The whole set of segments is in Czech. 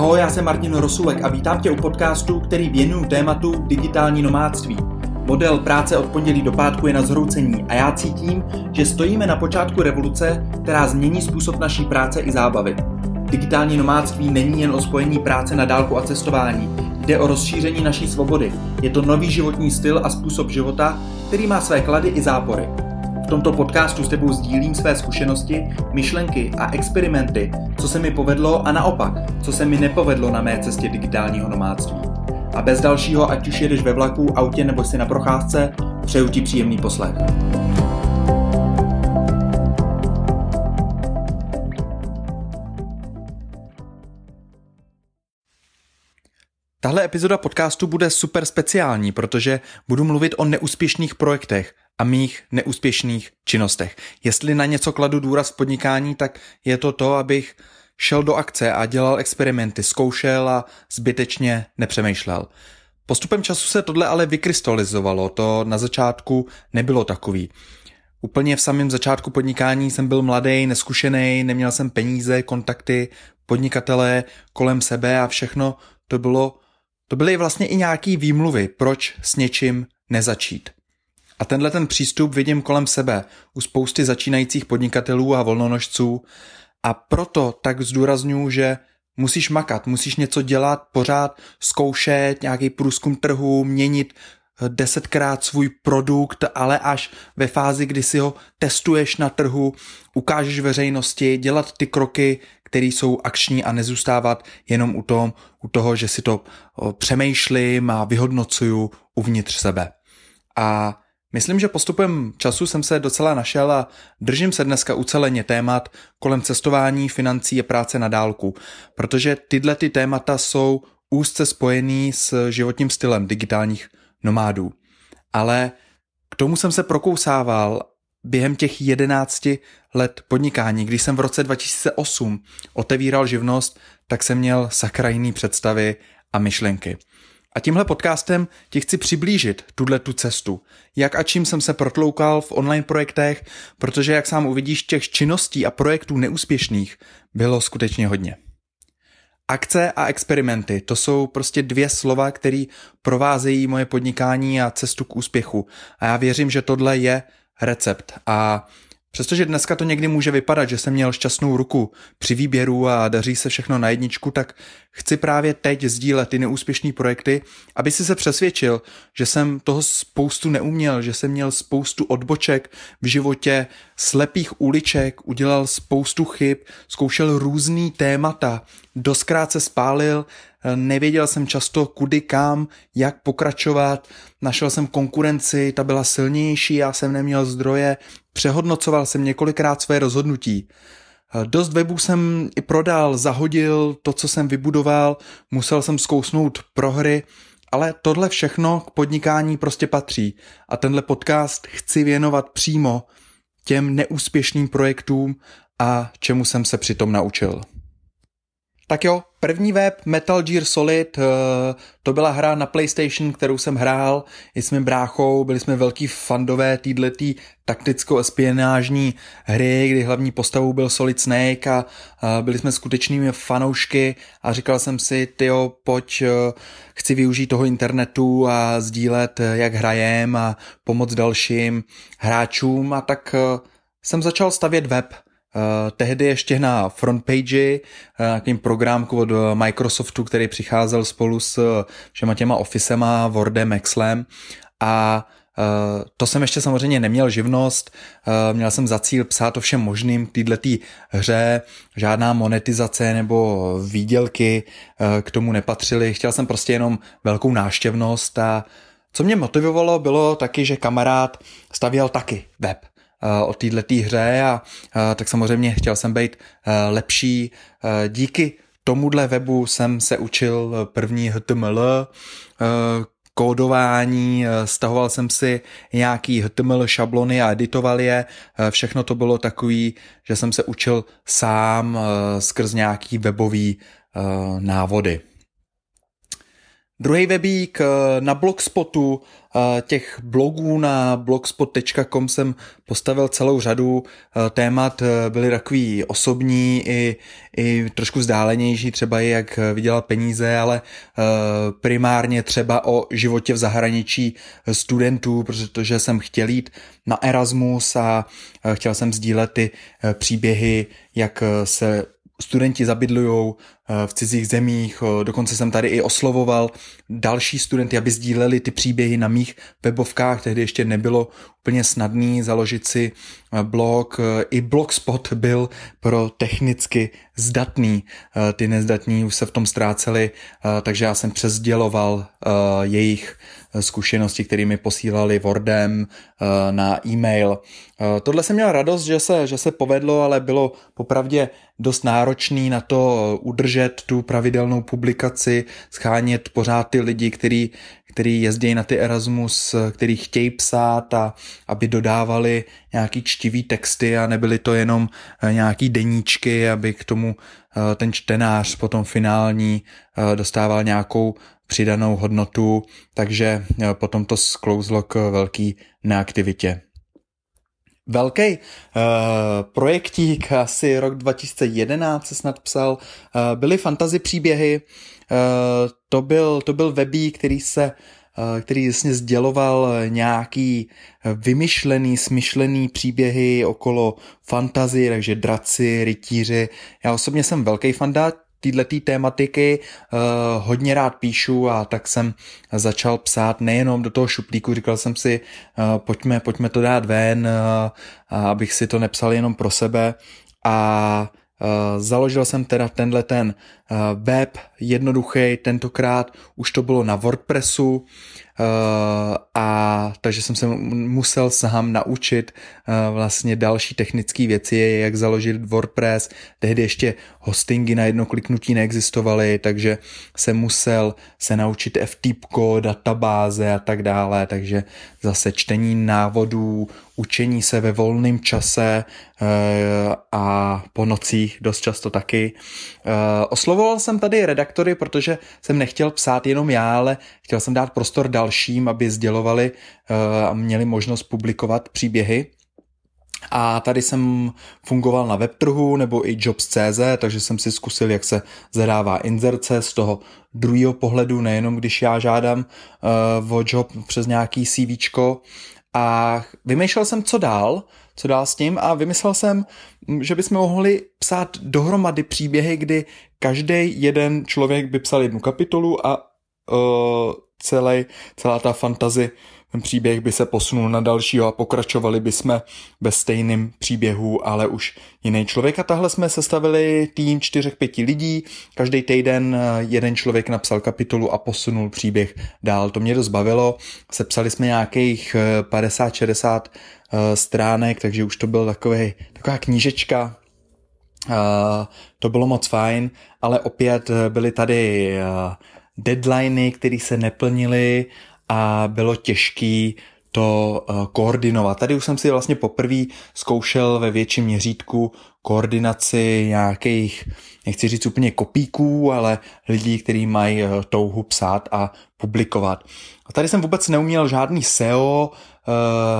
Ahoj, já jsem Martin Rosulek a vítám tě u podcastu, který věnuju tématu digitální nomádství. Model práce od pondělí do pátku je na zhroucení a já cítím, že stojíme na počátku revoluce, která změní způsob naší práce i zábavy. Digitální nomádství není jen o spojení práce na dálku a cestování, jde o rozšíření naší svobody. Je to nový životní styl a způsob života, který má své klady i zápory tomto podcastu s tebou sdílím své zkušenosti, myšlenky a experimenty, co se mi povedlo a naopak, co se mi nepovedlo na mé cestě digitálního nomádství. A bez dalšího, ať už jedeš ve vlaku, autě nebo si na procházce, přeju ti příjemný poslech. Tahle epizoda podcastu bude super speciální, protože budu mluvit o neúspěšných projektech a mých neúspěšných činnostech. Jestli na něco kladu důraz v podnikání, tak je to to, abych šel do akce a dělal experimenty, zkoušel a zbytečně nepřemýšlel. Postupem času se tohle ale vykrystalizovalo, to na začátku nebylo takový. Úplně v samém začátku podnikání jsem byl mladý, neskušený, neměl jsem peníze, kontakty, podnikatele kolem sebe a všechno to bylo, to byly vlastně i nějaký výmluvy, proč s něčím nezačít. A tenhle ten přístup vidím kolem sebe u spousty začínajících podnikatelů a volnonožců a proto tak zdůraznuju, že musíš makat, musíš něco dělat, pořád zkoušet nějaký průzkum trhu, měnit desetkrát svůj produkt, ale až ve fázi, kdy si ho testuješ na trhu, ukážeš veřejnosti, dělat ty kroky, které jsou akční a nezůstávat jenom u, tom, u toho, že si to přemýšlím a vyhodnocuju uvnitř sebe. A Myslím, že postupem času jsem se docela našel a držím se dneska uceleně témat kolem cestování, financí a práce na dálku, protože tyhle ty témata jsou úzce spojený s životním stylem digitálních nomádů. Ale k tomu jsem se prokousával během těch jedenácti let podnikání. Když jsem v roce 2008 otevíral živnost, tak jsem měl sakrajný představy a myšlenky. A tímhle podcastem ti chci přiblížit tuhle tu cestu. Jak a čím jsem se protloukal v online projektech, protože jak sám uvidíš, těch činností a projektů neúspěšných bylo skutečně hodně. Akce a experimenty, to jsou prostě dvě slova, které provázejí moje podnikání a cestu k úspěchu. A já věřím, že tohle je recept. A Přestože dneska to někdy může vypadat, že jsem měl šťastnou ruku při výběru a daří se všechno na jedničku, tak chci právě teď sdílet ty neúspěšné projekty, aby si se přesvědčil, že jsem toho spoustu neuměl, že jsem měl spoustu odboček v životě, slepých uliček, udělal spoustu chyb, zkoušel různý témata, doskrát se spálil, nevěděl jsem často kudy kam, jak pokračovat, našel jsem konkurenci, ta byla silnější, já jsem neměl zdroje, přehodnocoval jsem několikrát své rozhodnutí. Dost webů jsem i prodal, zahodil to, co jsem vybudoval, musel jsem zkousnout prohry, ale tohle všechno k podnikání prostě patří a tenhle podcast chci věnovat přímo těm neúspěšným projektům a čemu jsem se přitom naučil. Tak jo, první web Metal Gear Solid, eh, to byla hra na PlayStation, kterou jsem hrál i s mým bráchou, byli jsme velký fandové týhletý takticko-espionážní hry, kdy hlavní postavou byl Solid Snake a byli jsme skutečnými fanoušky. A říkal jsem si, tyjo, pojď, eh, chci využít toho internetu a sdílet, eh, jak hrajem a pomoct dalším hráčům. A tak jsem začal stavět web – Uh, tehdy ještě na frontpage, uh, nějakým programku od Microsoftu, který přicházel spolu s všema těma Officema, Wordem, Excelem. A Uh, to jsem ještě samozřejmě neměl živnost, uh, měl jsem za cíl psát o všem možným k této hře, žádná monetizace nebo výdělky uh, k tomu nepatřily, chtěl jsem prostě jenom velkou náštěvnost. A co mě motivovalo bylo taky, že kamarád stavěl taky web. Eh, o této hře a eh, tak samozřejmě chtěl jsem být eh, lepší. Díky tomuhle webu jsem se učil první HTML, kódování, stahoval jsem si nějaký HTML šablony a editoval je. Všechno to bylo takový, že jsem se učil sám skrz nějaký webový návody. Druhý webík na Blogspotu, těch blogů na blogspot.com jsem postavil celou řadu. Eh, témat, byly takový osobní i, i trošku vzdálenější, třeba i jak vydělat peníze, ale primárně třeba o životě v zahraničí studentů, protože jsem chtěl jít na Erasmus a chtěl jsem sdílet ty příběhy, jak se studenti zabydlují eh, v cizích zemích, eh, dokonce jsem tady i oslovoval další studenty, aby sdíleli ty příběhy na mých webovkách, tehdy ještě nebylo úplně snadný založit si eh, blog, i blogspot byl pro technicky zdatný, ty nezdatní už se v tom ztráceli, takže já jsem přezděloval jejich zkušenosti, které mi posílali Wordem na e-mail. Tohle jsem měl radost, že se, že se povedlo, ale bylo popravdě dost náročný na to udržet tu pravidelnou publikaci, schánět pořád ty lidi, který, který jezdí na ty Erasmus, který chtějí psát a aby dodávali nějaký čtivý texty a nebyly to jenom eh, nějaký deníčky, aby k tomu eh, ten čtenář potom finální eh, dostával nějakou přidanou hodnotu, takže potom to sklouzlo k velký neaktivitě. Velký uh, projektík, asi rok 2011 se snad psal, uh, byly fantasy příběhy, uh, to, byl, to byl webí, který se který jasně sděloval nějaký vymyšlený, smyšlený příběhy okolo fantazy, takže draci, rytíři. Já osobně jsem velký fanda této tématiky uh, hodně rád píšu a tak jsem začal psát nejenom do toho šuplíku, říkal jsem si, uh, pojďme, pojďme to dát ven, uh, abych si to nepsal jenom pro sebe. A založil jsem teda tenhle ten web jednoduchý, tentokrát už to bylo na WordPressu, Uh, a takže jsem se musel sám naučit uh, vlastně další technické věci, jak založit WordPress. Tehdy ještě hostingy na jedno kliknutí neexistovaly, takže jsem musel se naučit FTP, databáze a tak dále, takže zase čtení návodů, učení se ve volném čase uh, a po nocích dost často taky. Oslovoval jsem tady redaktory, protože jsem nechtěl psát jenom já, ale chtěl jsem dát prostor dalším, aby sdělovali eh, a měli možnost publikovat příběhy. A tady jsem fungoval na webtrhu nebo i jobs.cz, takže jsem si zkusil, jak se zadává inzerce z toho druhého pohledu, nejenom když já žádám uh, o job přes nějaký CV. A vymýšlel jsem, co dál, co dál s tím a vymyslel jsem, že bychom mohli psát dohromady příběhy, kdy každý jeden člověk by psal jednu kapitolu a uh, celý, celá ta fantazy, ten příběh by se posunul na dalšího a pokračovali bychom ve stejném příběhu, ale už jiný člověk. A tahle jsme sestavili tým čtyřech, pěti lidí. Každý týden eh, jeden člověk napsal kapitolu a posunul příběh dál. To mě dost bavilo. Sepsali jsme nějakých 50-60 stránek, takže už to byl takový, taková knížečka, Uh, to bylo moc fajn, ale opět byly tady uh, deadliny, které se neplnily a bylo těžký to uh, koordinovat. Tady už jsem si vlastně poprvé zkoušel ve větším měřítku koordinaci nějakých, nechci říct úplně kopíků, ale lidí, kteří mají uh, touhu psát a publikovat. A tady jsem vůbec neuměl žádný SEO, uh,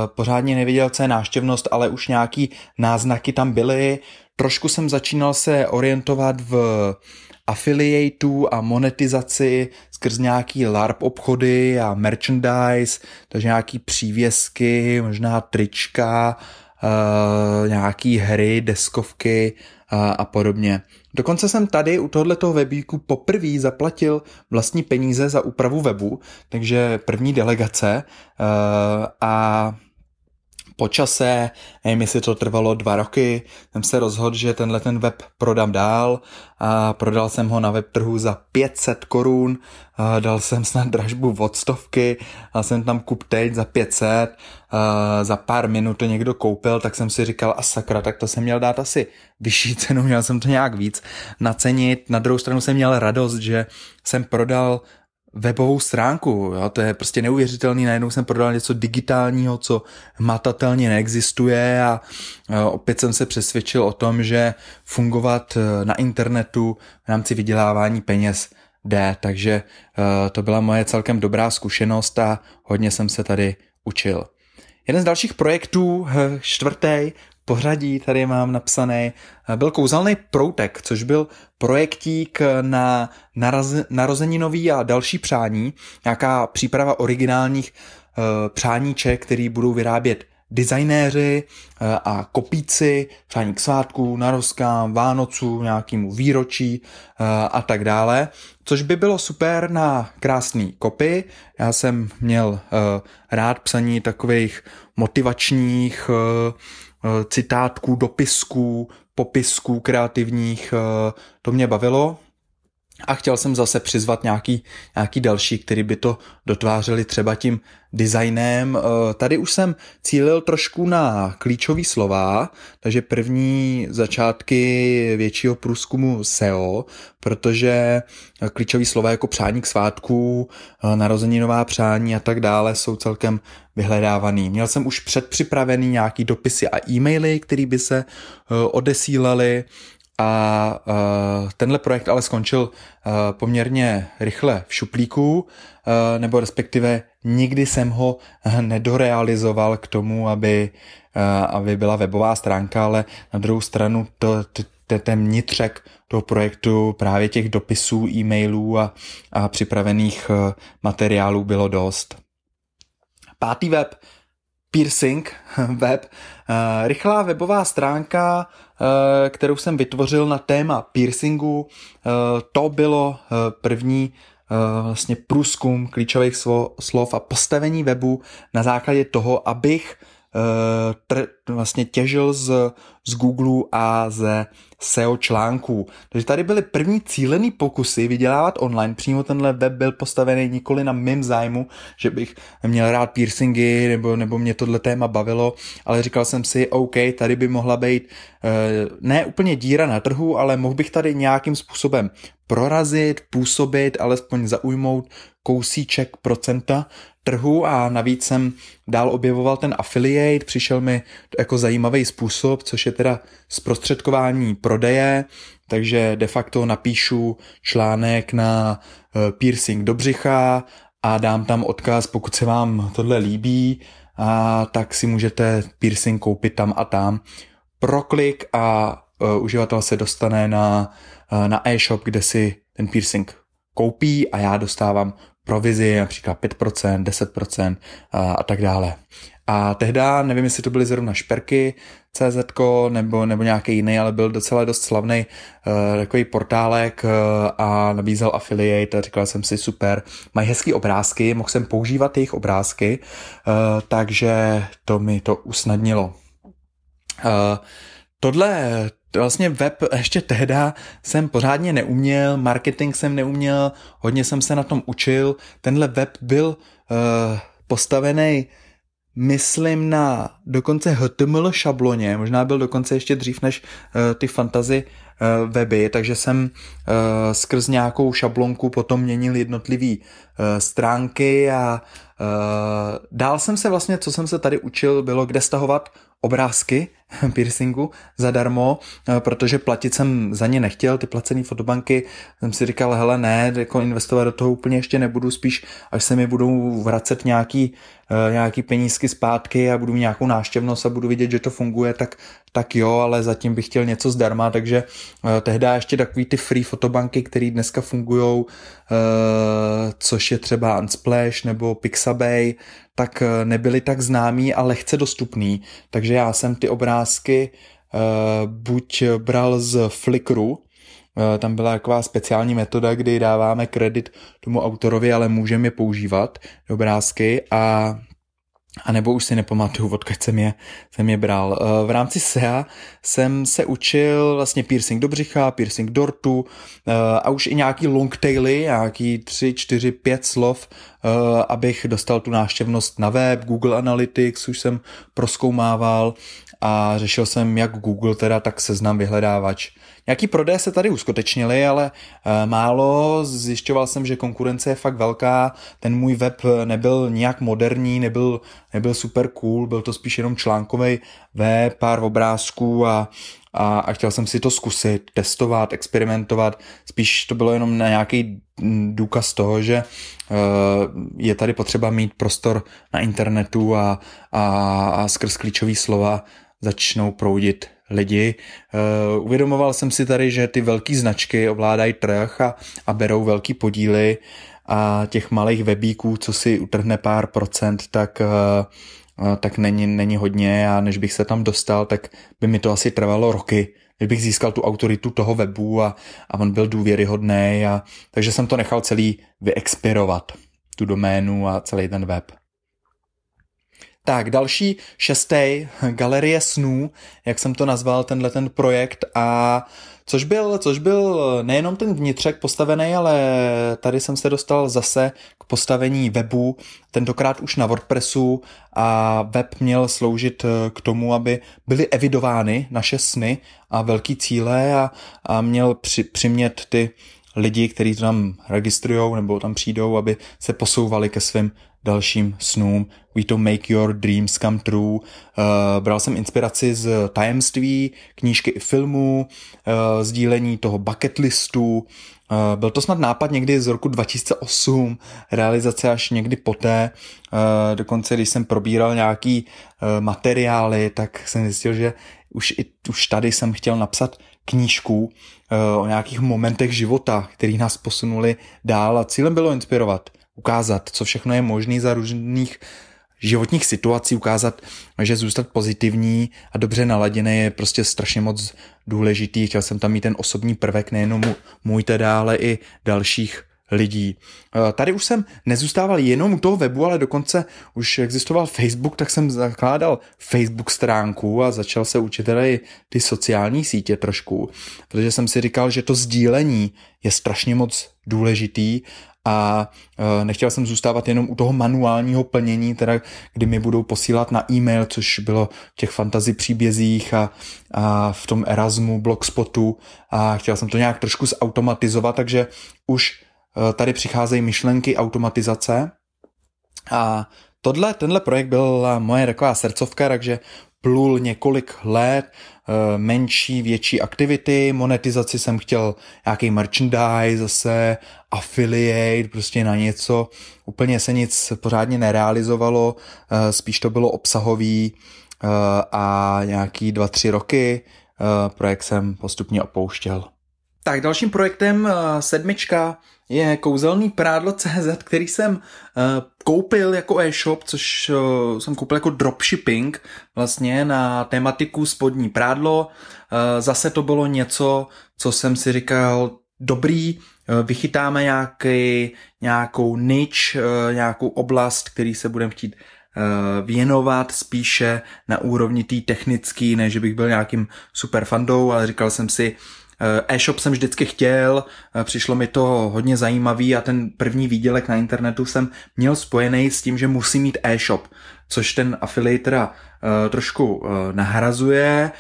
pořádně nevěděl, co je náštěvnost, ale už nějaký náznaky tam byly. Trošku jsem začínal se orientovat v affiliateů a monetizaci skrz nějaký LARP obchody a merchandise, takže nějaký přívěsky, možná trička, uh, nějaký hry, deskovky uh, a podobně. Dokonce jsem tady u tohoto webíku poprvé zaplatil vlastní peníze za úpravu webu, takže první delegace uh, a po čase, nevím, jestli to trvalo dva roky, jsem se rozhodl, že tenhle ten web prodám dál a prodal jsem ho na web trhu za 500 korun, dal jsem snad dražbu od stovky, a jsem tam kup teď za 500, za pár minut to někdo koupil, tak jsem si říkal, a sakra, tak to jsem měl dát asi vyšší cenu, měl jsem to nějak víc nacenit. Na druhou stranu jsem měl radost, že jsem prodal webovou stránku. Jo? To je prostě neuvěřitelný. Najednou jsem prodal něco digitálního, co matatelně neexistuje a opět jsem se přesvědčil o tom, že fungovat e, na internetu v rámci vydělávání peněz jde, takže to byla moje celkem dobrá zkušenost a hodně jsem se tady učil. Jeden z dalších projektů, čtvrtý, pořadí tady mám napsaný, byl kouzelný proutek, což byl projektík na narozeninový a další přání, nějaká příprava originálních uh, přáníček, který budou vyrábět designéři uh, a kopíci, přání k svátku, narozkám, Vánocu, nějakému výročí a tak dále, což by bylo super na krásný kopy. Já jsem měl rád psaní takových motivačních Eh, citátků, dopisků, popisků kreativních, eh, to mě bavilo. A chtěl jsem zase přizvat nějaký, nějaký další, který by to dotvářeli třeba tím designem. Eh, tady už jsem cílil trošku na klíčové slova, takže první začátky většího průzkumu SEO, protože klíčové slova jako přání k svátku, narozeninová přání a tak dále jsou celkem vyhledávaný. Měl jsem už předpřipravený nějaký dopisy a e-maily, které by se odesílaly a tenhle projekt ale skončil poměrně rychle v šuplíku, nebo respektive nikdy jsem ho nedorealizoval k tomu, aby, aby byla webová stránka, ale na druhou stranu to, ten vnitřek toho projektu právě těch dopisů, e-mailů a, a připravených materiálů bylo dost. Pátý web, piercing web, rychlá webová stránka, kterou jsem vytvořil na téma piercingu. Eh, to bylo eh, první vlastně průzkum klíčových slov a postavení webu na základě toho, abych tr- vlastně těžil z, z Google a ze SEO článků. Takže tady byly první cílený pokusy vydělávat online. Přímo tenhle web byl postavený nikoli na mým zájmu, že bych měl rád piercingy nebo, nebo mě tohle téma bavilo, ale říkal jsem si, OK, tady by mohla být eh, ne úplně díra na trhu, ale mohl bych tady nějakým způsobem prorazit, působit, alespoň zaujmout kousíček procenta trhu a navíc jsem dál objevoval ten affiliate, přišel mi jako zajímavý způsob, což je teda zprostředkování prodeje, takže de facto napíšu článek na eh, piercing do břicha a dám tam odkaz, pokud se vám tohle líbí, a tak si můžete piercing koupit tam a tam. Proklik a uh, uživatel se dostane na, uh, na e-shop, kde si ten piercing koupí a já dostávám provizi, například 5%, 10% a, tak dále. A tehda, nevím, jestli to byly zrovna šperky, CZ nebo, nebo nějaký jiný, ale byl docela dost slavný uh, takový portálek uh, a nabízel affiliate a říkal jsem si super, mají hezký obrázky, mohl jsem používat jejich obrázky, uh, takže to mi to usnadnilo. Uh, tohle vlastně web ještě tehda jsem pořádně neuměl, marketing jsem neuměl, hodně jsem se na tom učil. Tenhle web byl uh, postavený myslím na dokonce HTML šabloně, možná byl dokonce ještě dřív než uh, ty fantazy uh, weby, takže jsem uh, skrz nějakou šablonku potom měnil jednotlivý uh, stránky a uh, dál jsem se vlastně, co jsem se tady učil, bylo kde stahovat obrázky piercingu zadarmo, eh, protože platit jsem za ně nechtěl, ty placené fotobanky, jsem si říkal, hele ne, jako investovat do toho úplně ještě nebudu, spíš až se mi budou vracet nějaký, uh, nějaký penízky zpátky a budu mít nějakou náštěvnost a budu vidět, že to funguje, tak, tak jo, ale zatím bych chtěl něco zdarma, takže uh, tehdy ještě takový ty free fotobanky, které dneska fungují, což je třeba Unsplash nebo Pixabay, tak eh, nebyly tak známý a lehce dostupný, takže já jsem ty obrázky uh, buď bral z Flickru, uh, tam byla taková speciální metoda, kdy dáváme kredit tomu autorovi, ale můžeme je používat, obrázky a a nebo už si nepamatuju, odkud jsem je, jsem je bral. V rámci SEA jsem se učil vlastně piercing do břicha, piercing do rtu a už i nějaký long taily, nějaký 3, 4, 5 slov Eh, abych dostal tu náštěvnost na web, Google Analytics už jsem proskoumával a řešil jsem jak Google teda, tak seznam vyhledávač. Nějaký prodeje se tady uskutečnily, ale eh, málo. Zjišťoval jsem, že konkurence je fakt velká. Ten můj web nebyl nějak moderní, nebyl, nebyl super cool, byl to spíš jenom článkový web, pár obrázků a a, a chtěl jsem si to zkusit, testovat, experimentovat. Spíš to bylo jenom na nějaký důkaz toho, že uh, je tady potřeba mít prostor na internetu a, a, a skrz klíčové slova začnou proudit lidi. Uh, uvědomoval jsem si tady, že ty velké značky ovládají trh a, a berou velký podíly a těch malých webíků, co si utrhne pár procent, tak uh, tak není, není hodně a než bych se tam dostal, tak by mi to asi trvalo roky, než bych získal tu autoritu toho webu a, a on byl důvěryhodný a takže jsem to nechal celý vyexpirovat, tu doménu a celý ten web. Tak, další šestý, Galerie snů, jak jsem to nazval, tenhle ten projekt. A což byl, což byl nejenom ten vnitřek postavený, ale tady jsem se dostal zase k postavení webu, tentokrát už na WordPressu. A web měl sloužit k tomu, aby byly evidovány naše sny a velký cíle. A, a měl při, přimět ty lidi, kteří to tam registrují nebo tam přijdou, aby se posouvali ke svým dalším snům. We to make your dreams come true. Uh, bral jsem inspiraci z tajemství, knížky i filmů, uh, sdílení toho bucket listu. Uh, byl to snad nápad někdy z roku 2008, realizace až někdy poté. Uh, dokonce, když jsem probíral nějaký uh, materiály, tak jsem zjistil, že už, i, už tady jsem chtěl napsat knížku o nějakých momentech života, který nás posunuli dál a cílem bylo inspirovat ukázat, co všechno je možné za různých životních situací, ukázat, že zůstat pozitivní a dobře naladěný je prostě strašně moc důležitý. Chtěl jsem tam mít ten osobní prvek, nejenom můj teda, ale i dalších lidí. Eh, tady už jsem nezůstával jenom u toho webu, ale dokonce už existoval Facebook, tak jsem zakládal Facebook stránku a začal se učit tady ty sociální sítě trošku, protože jsem si říkal, že to sdílení je strašně moc důležitý a e, nechtěl jsem zůstávat jenom u toho manuálního plnění, teda kdy mi budou posílat na e-mail, což bylo v těch fantasy příbězích a, a v tom Erasmu, Blogspotu. A chtěl jsem to nějak trošku zautomatizovat, takže už e, tady přicházejí myšlenky automatizace. A tohle, tenhle projekt byl moje taková srdcovka, takže plul několik let, menší, větší aktivity, monetizaci jsem chtěl nějaký merchandise zase, affiliate, prostě na něco, úplně se nic pořádně nerealizovalo, eh, spíš to bylo obsahový eh, a nějaký dva, tři roky projekt jsem postupně opouštěl. Tak dalším projektem sedmička je kouzelný prádlo CZ, který jsem uh, koupil jako e-shop, což uh, jsem koupil jako dropshipping vlastně na tematiku spodní prádlo. Uh, zase to bylo něco, co jsem si říkal, dobrý, uh, vychytáme nějaký, nějakou nič, uh, nějakou oblast, který se budeme chtít věnovat spíše na úrovni té technický, ne že bych byl nějakým super fandou, ale říkal jsem si, Eh, e-shop jsem vždycky chtěl, eh, přišlo mi to hodně zajímavý a ten první výdělek na internetu jsem měl spojený s tím, že musí mít e-shop, což ten affiliate uh, trošku nahrazuje.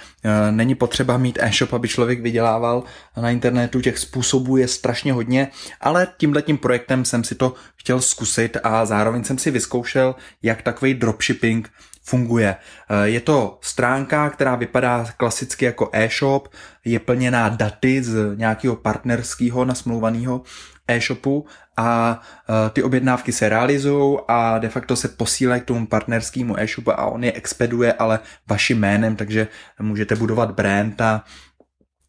Není potřeba mít e-shop, aby člověk vydělával na internetu, těch způsobů je strašně hodně, ale tímhletím projektem jsem si to chtěl zkusit a zároveň jsem si vyzkoušel, jak takový dropshipping funguje. Eh, je to stránka, která vypadá klasicky jako e-shop, je plněná daty z nějakého partnerského nasmlouvaného e-shopu a eh, ty objednávky se realizují a de facto se posílají k tomu partnerskému e-shopu a on je expeduje, ale vaším jménem, takže můžete budovat brand a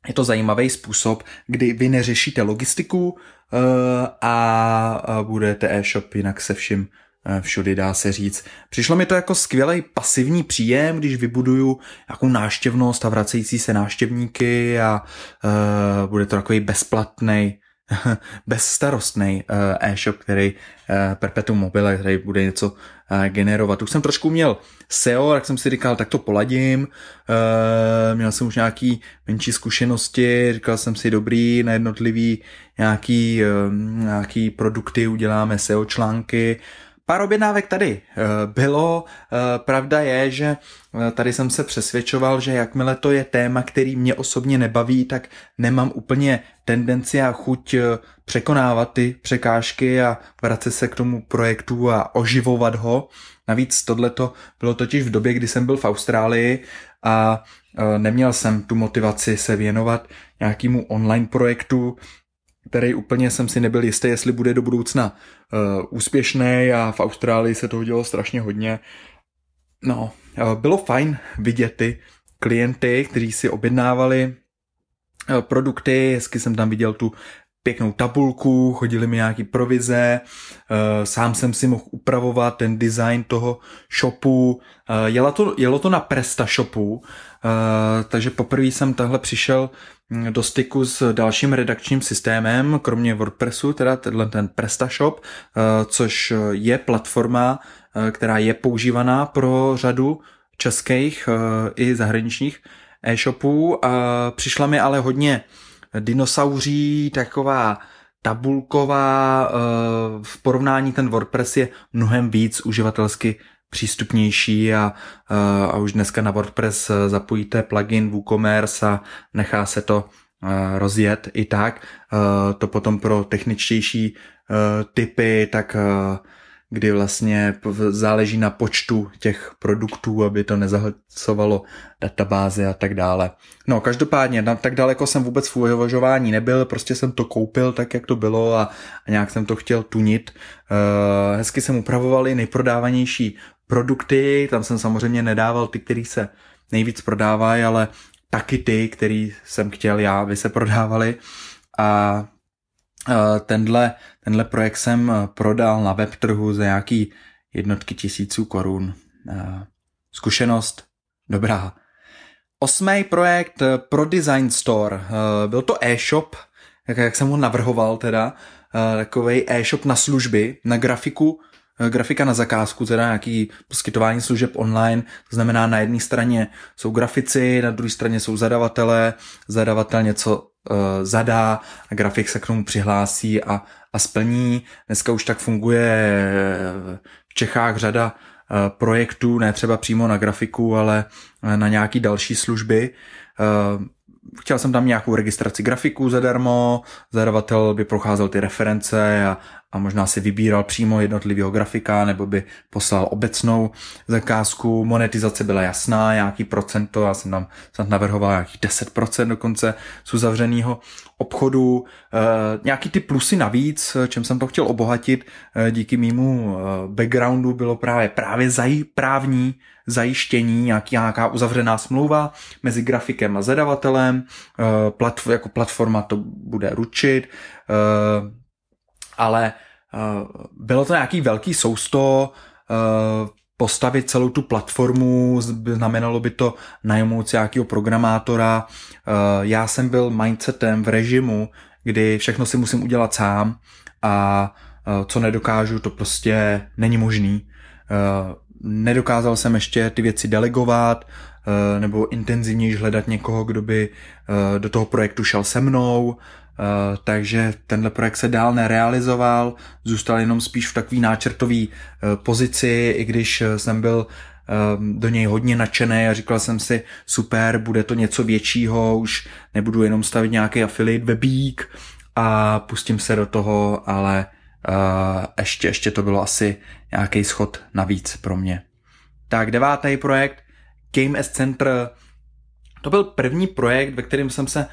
je to zajímavý způsob, kdy vy neřešíte logistiku eh, a budete e-shop jinak se vším všudy, dá se říct. Přišlo mi to jako skvělý pasivní příjem, když vybuduju nějakou náštěvnost a vracející se náštěvníky a uh, bude to takový bezplatný, bezstarostný uh, e-shop, který Perpetuum mobile, který bude něco generovat. Už jsem trošku měl SEO, tak jsem si říkal, tak to poladím. Měl jsem už nějaký menší zkušenosti, říkal jsem si, dobrý, na jednotlivý nějaký, nějaký produkty uděláme SEO články, pár objednávek tady bylo. Pravda je, že tady jsem se přesvědčoval, že jakmile to je téma, který mě osobně nebaví, tak nemám úplně tendenci a chuť překonávat ty překážky a vracet se k tomu projektu a oživovat ho. Navíc tohleto bylo totiž v době, kdy jsem byl v Austrálii a neměl jsem tu motivaci se věnovat nějakému online projektu, který úplně jsem si nebyl jistý, jestli bude do budoucna uh, úspěšný a v Austrálii se toho dělo strašně hodně. No, uh, bylo fajn vidět ty klienty, kteří si objednávali uh, produkty, hezky jsem tam viděl tu pěknou tabulku, chodili mi nějaký provize, sám jsem si mohl upravovat ten design toho shopu, jelo to, jelo to na Presta shopu, takže poprvé jsem tahle přišel hm, do styku s dalším redakčním systémem, kromě WordPressu, teda tenhle ten PrestaShop, což je platforma, která je používaná pro řadu českých i zahraničních e-shopů. Přišla mi ale hodně dinosauří, taková tabulková, eh, v porovnání ten WordPress je mnohem víc uživatelsky přístupnější a, a už dneska na WordPress zapojíte plugin WooCommerce a nechá se to eh, rozjet i tak. To potom pro techničtější typy, tak kdy vlastně záleží na počtu těch produktů, aby to nezahlcovalo databáze a tak dále. No, každopádně, tak daleko jsem vůbec v uvažování nebyl, prostě jsem to koupil tak, jak to bylo a, a nějak jsem to chtěl tunit. Uh, hezky jsem upravoval i nejprodávanější produkty, tam jsem samozřejmě nedával ty, který se nejvíc prodávají, ale taky ty, který jsem chtěl já, aby se prodávali. A tenhle, tenhle projekt jsem prodal na web trhu za nějaký jednotky tisíců korun. Zkušenost dobrá. Osmý projekt pro Design Store. Byl to e-shop, jak jsem ho navrhoval teda, takový e-shop na služby, na grafiku, grafika na zakázku, teda nějaký poskytování služeb online, to znamená na jedné straně jsou grafici, na druhé straně jsou zadavatelé, zadavatel něco uh, zadá a grafik se k tomu přihlásí a, a splní. Dneska už tak funguje v Čechách řada projektů, ne třeba přímo na grafiku, ale na nějaký další služby. Chtěl jsem tam nějakou registraci grafiků zadarmo, zadavatel by procházel ty reference a, a možná si vybíral přímo jednotlivého grafika nebo by poslal obecnou zakázku. Monetizace byla jasná, nějaký procento, já jsem tam snad navrhoval nějakých 10% dokonce z uzavřeného obchodu. E, nějaký ty plusy navíc, čem jsem to chtěl obohatit e, díky mýmu e, backgroundu bylo právě právě zaj, právní zajištění, nějaký, nějaká uzavřená smlouva mezi grafikem a zadavatelem, e, plat, jako platforma to bude ručit, e, ale uh, bylo to nějaký velký sousto, uh, postavit celou tu platformu, znamenalo by to najmout nějakého programátora. Uh, já jsem byl mindsetem v režimu, kdy všechno si musím udělat sám a co nedokážu, to prostě není možný. Nedokázal jsem ještě ty věci delegovat, nebo intenzivněji hledat někoho, kdo by do toho projektu šel se mnou, takže tenhle projekt se dál nerealizoval, zůstal jenom spíš v takový náčrtový uh, pozici, i když eh, jsem byl uh, do něj hodně nadšený a říkal jsem si, super, bude to něco většího, už nebudu jenom stavit nějaký affiliate webík a pustím se do toho, ale ještě, ještě to bylo asi nějaký schod navíc pro mě. Tak devátý projekt, Game S Center, to byl první projekt, ve kterém jsem se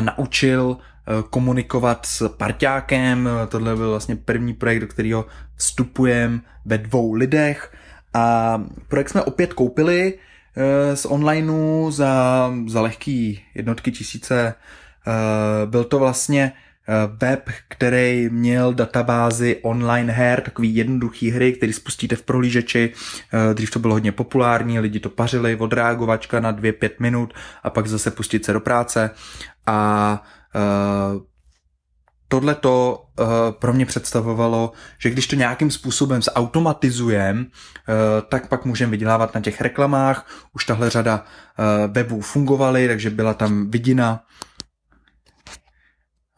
naučil Eh, komunikovat s parťákem. Tohle byl vlastně první projekt, do kterého vstupujeme ve dvou lidech. A projekt jsme opět koupili eh, z onlineu za, za lehký jednotky tisíce. Eh, byl to vlastně web, který měl databázi online her, takový jednoduchý hry, který spustíte v prohlížeči. Dřív to bylo hodně populární, lidi to pařili, odreagovačka na 2-5 minut a pak zase pustit se do práce. A Eh, tohle to uh, pro mě představovalo, že když to nějakým způsobem zautomatizujeme, uh, tak pak můžeme vydělávat na těch reklamách. Už tahle řada webů fungovaly, takže byla tam vidina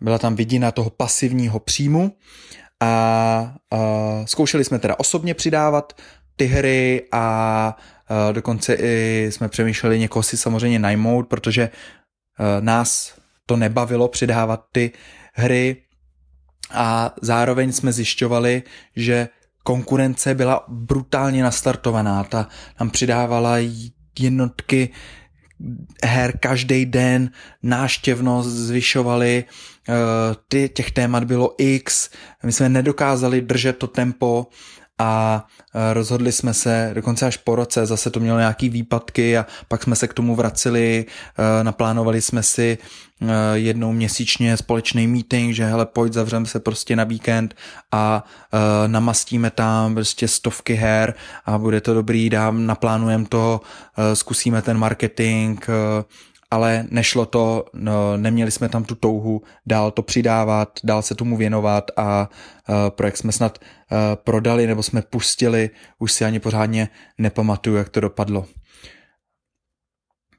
byla tam vidina toho pasivního příjmu a zkoušeli jsme teda osobně přidávat ty hry a dokonce i jsme přemýšleli někoho si samozřejmě najmout, protože nás to nebavilo přidávat ty hry a zároveň jsme zjišťovali, že konkurence byla brutálně nastartovaná. Ta nám přidávala jednotky her každý den, náštěvnost zvyšovali, eh, ty, těch témat bylo x, my jsme nedokázali držet to tempo a e, rozhodli jsme se dokonce až po roce, zase to mělo nějaký výpadky a pak jsme se k tomu vraceli, e, naplánovali jsme si e, jednou měsíčně společný meeting, že hele pojď zavřeme se prostě na víkend a namastíme tam prostě stovky her a bude to dobrý, dám, naplánujeme to, zkusíme ten marketing, ale nešlo to, no, neměli jsme tam tu touhu dál to přidávat, dál se tomu věnovat a uh, projekt jsme snad uh, prodali nebo jsme pustili, už si ani pořádně nepamatuju, jak to dopadlo.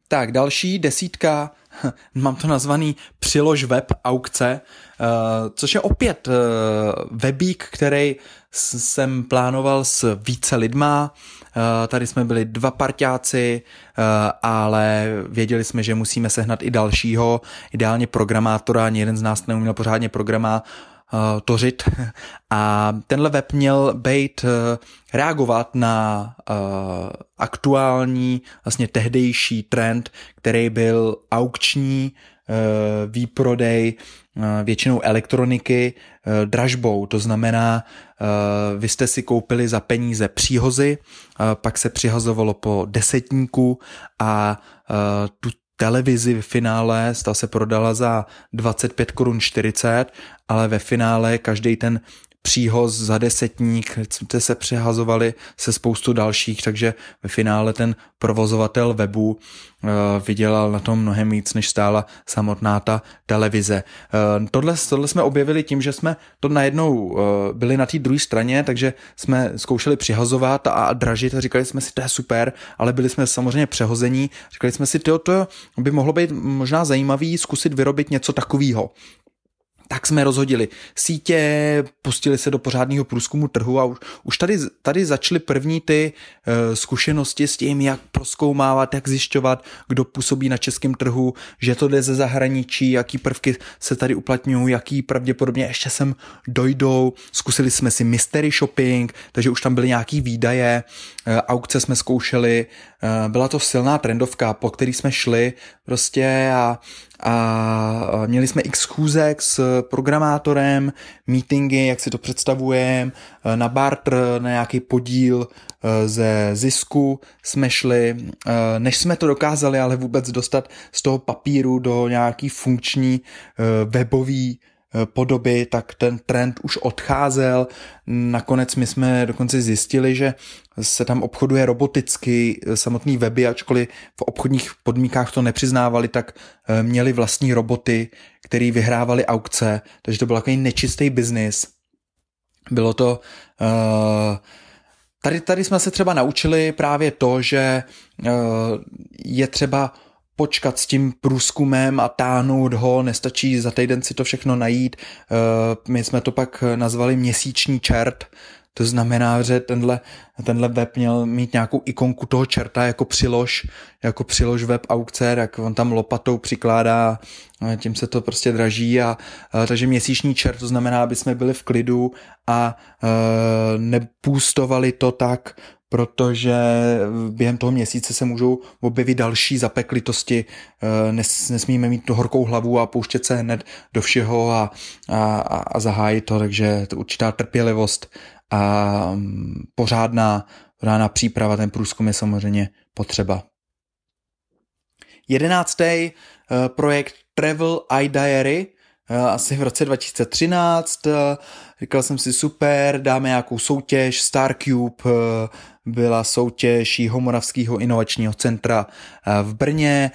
Tak, další desítka, mám to nazvaný přilož web aukce, uh, což je opět webík, který jsem plánoval s více lidma, tady jsme byli dva parťáci, eh, ale věděli jsme, že musíme sehnat i dalšího, ideálně programátora, ani jeden z nás neuměl pořádně programa eh, tořit. A tenhle web měl být reagovat na aktuální, vlastně tehdejší trend, který byl aukční výprodej většinou elektroniky dražbou, to znamená Eh, vy jste si koupili za peníze příhozy, eh, pak se přihazovalo po desetníku a eh, tu televizi v finále, ta se prodala za 25 korun 40, ale ve finále každý ten příhoz za desetník, jste se přehazovali se spoustu dalších, takže ve finále ten provozovatel webu uh, vydělal na tom mnohem víc, než stála samotná ta televize. Uh, tohle, tohle jsme objevili tím, že jsme to najednou uh, byli na té druhé straně, takže jsme zkoušeli přihazovat a, a dražit a říkali jsme si, to je super, ale byli jsme samozřejmě přehození. Říkali jsme si, to by mohlo být možná zajímavý zkusit vyrobit něco takového tak jsme rozhodili sítě, pustili se do pořádného průzkumu trhu a už, už tady, tady začaly první ty uh, zkušenosti s tím, jak proskoumávat, jak zjišťovat, kdo působí na českém trhu, že to jde ze zahraničí, jaký prvky se tady uplatňují, jaký pravděpodobně ještě sem dojdou. Zkusili jsme si mystery shopping, takže už tam byly nějaký výdaje, uh, aukce jsme zkoušeli, uh, byla to silná trendovka, po který jsme šli prostě a a měli jsme x schůzek s programátorem, meetingy, jak si to představujeme, na barter, na nějaký podíl e, ze zisku jsme šli, e, než jsme to dokázali ale vůbec dostat z toho papíru do nějaký funkční e, webový podoby, tak ten trend už odcházel. Nakonec my jsme dokonce zjistili, že se tam obchoduje roboticky, samotný weby, ačkoliv v obchodních podmínkách to nepřiznávali, tak eh, měli vlastní roboty, který vyhrávali aukce, takže to byl takový nečistý biznis. Bylo to... Uh, tady, tady jsme se třeba naučili právě to, že uh, je třeba počkat s tím průzkumem a táhnout ho, nestačí za týden si to všechno najít. My jsme to pak nazvali měsíční čert, to znamená, že tenhle, tenhle web měl mít nějakou ikonku toho čerta jako přilož, jako přilož web aukce, jak on tam lopatou přikládá, tím se to prostě draží a, a takže měsíční čert, to znamená, aby jsme byli v klidu a, a nepůstovali to tak, protože během toho měsíce se můžou objevit další zapeklitosti, Nes, nesmíme mít tu horkou hlavu a pouštět se hned do všeho a, a, a zahájit to, takže to určitá trpělivost a mm, pořádná, pořádná příprava, ten průzkum je samozřejmě potřeba. Jedenáctý eh, projekt Travel iDiary, eh, asi v roce 2013. Eh, říkal jsem si super, dáme nějakou soutěž, Starcube, byla soutěž Jihomoravského inovačního centra v Brně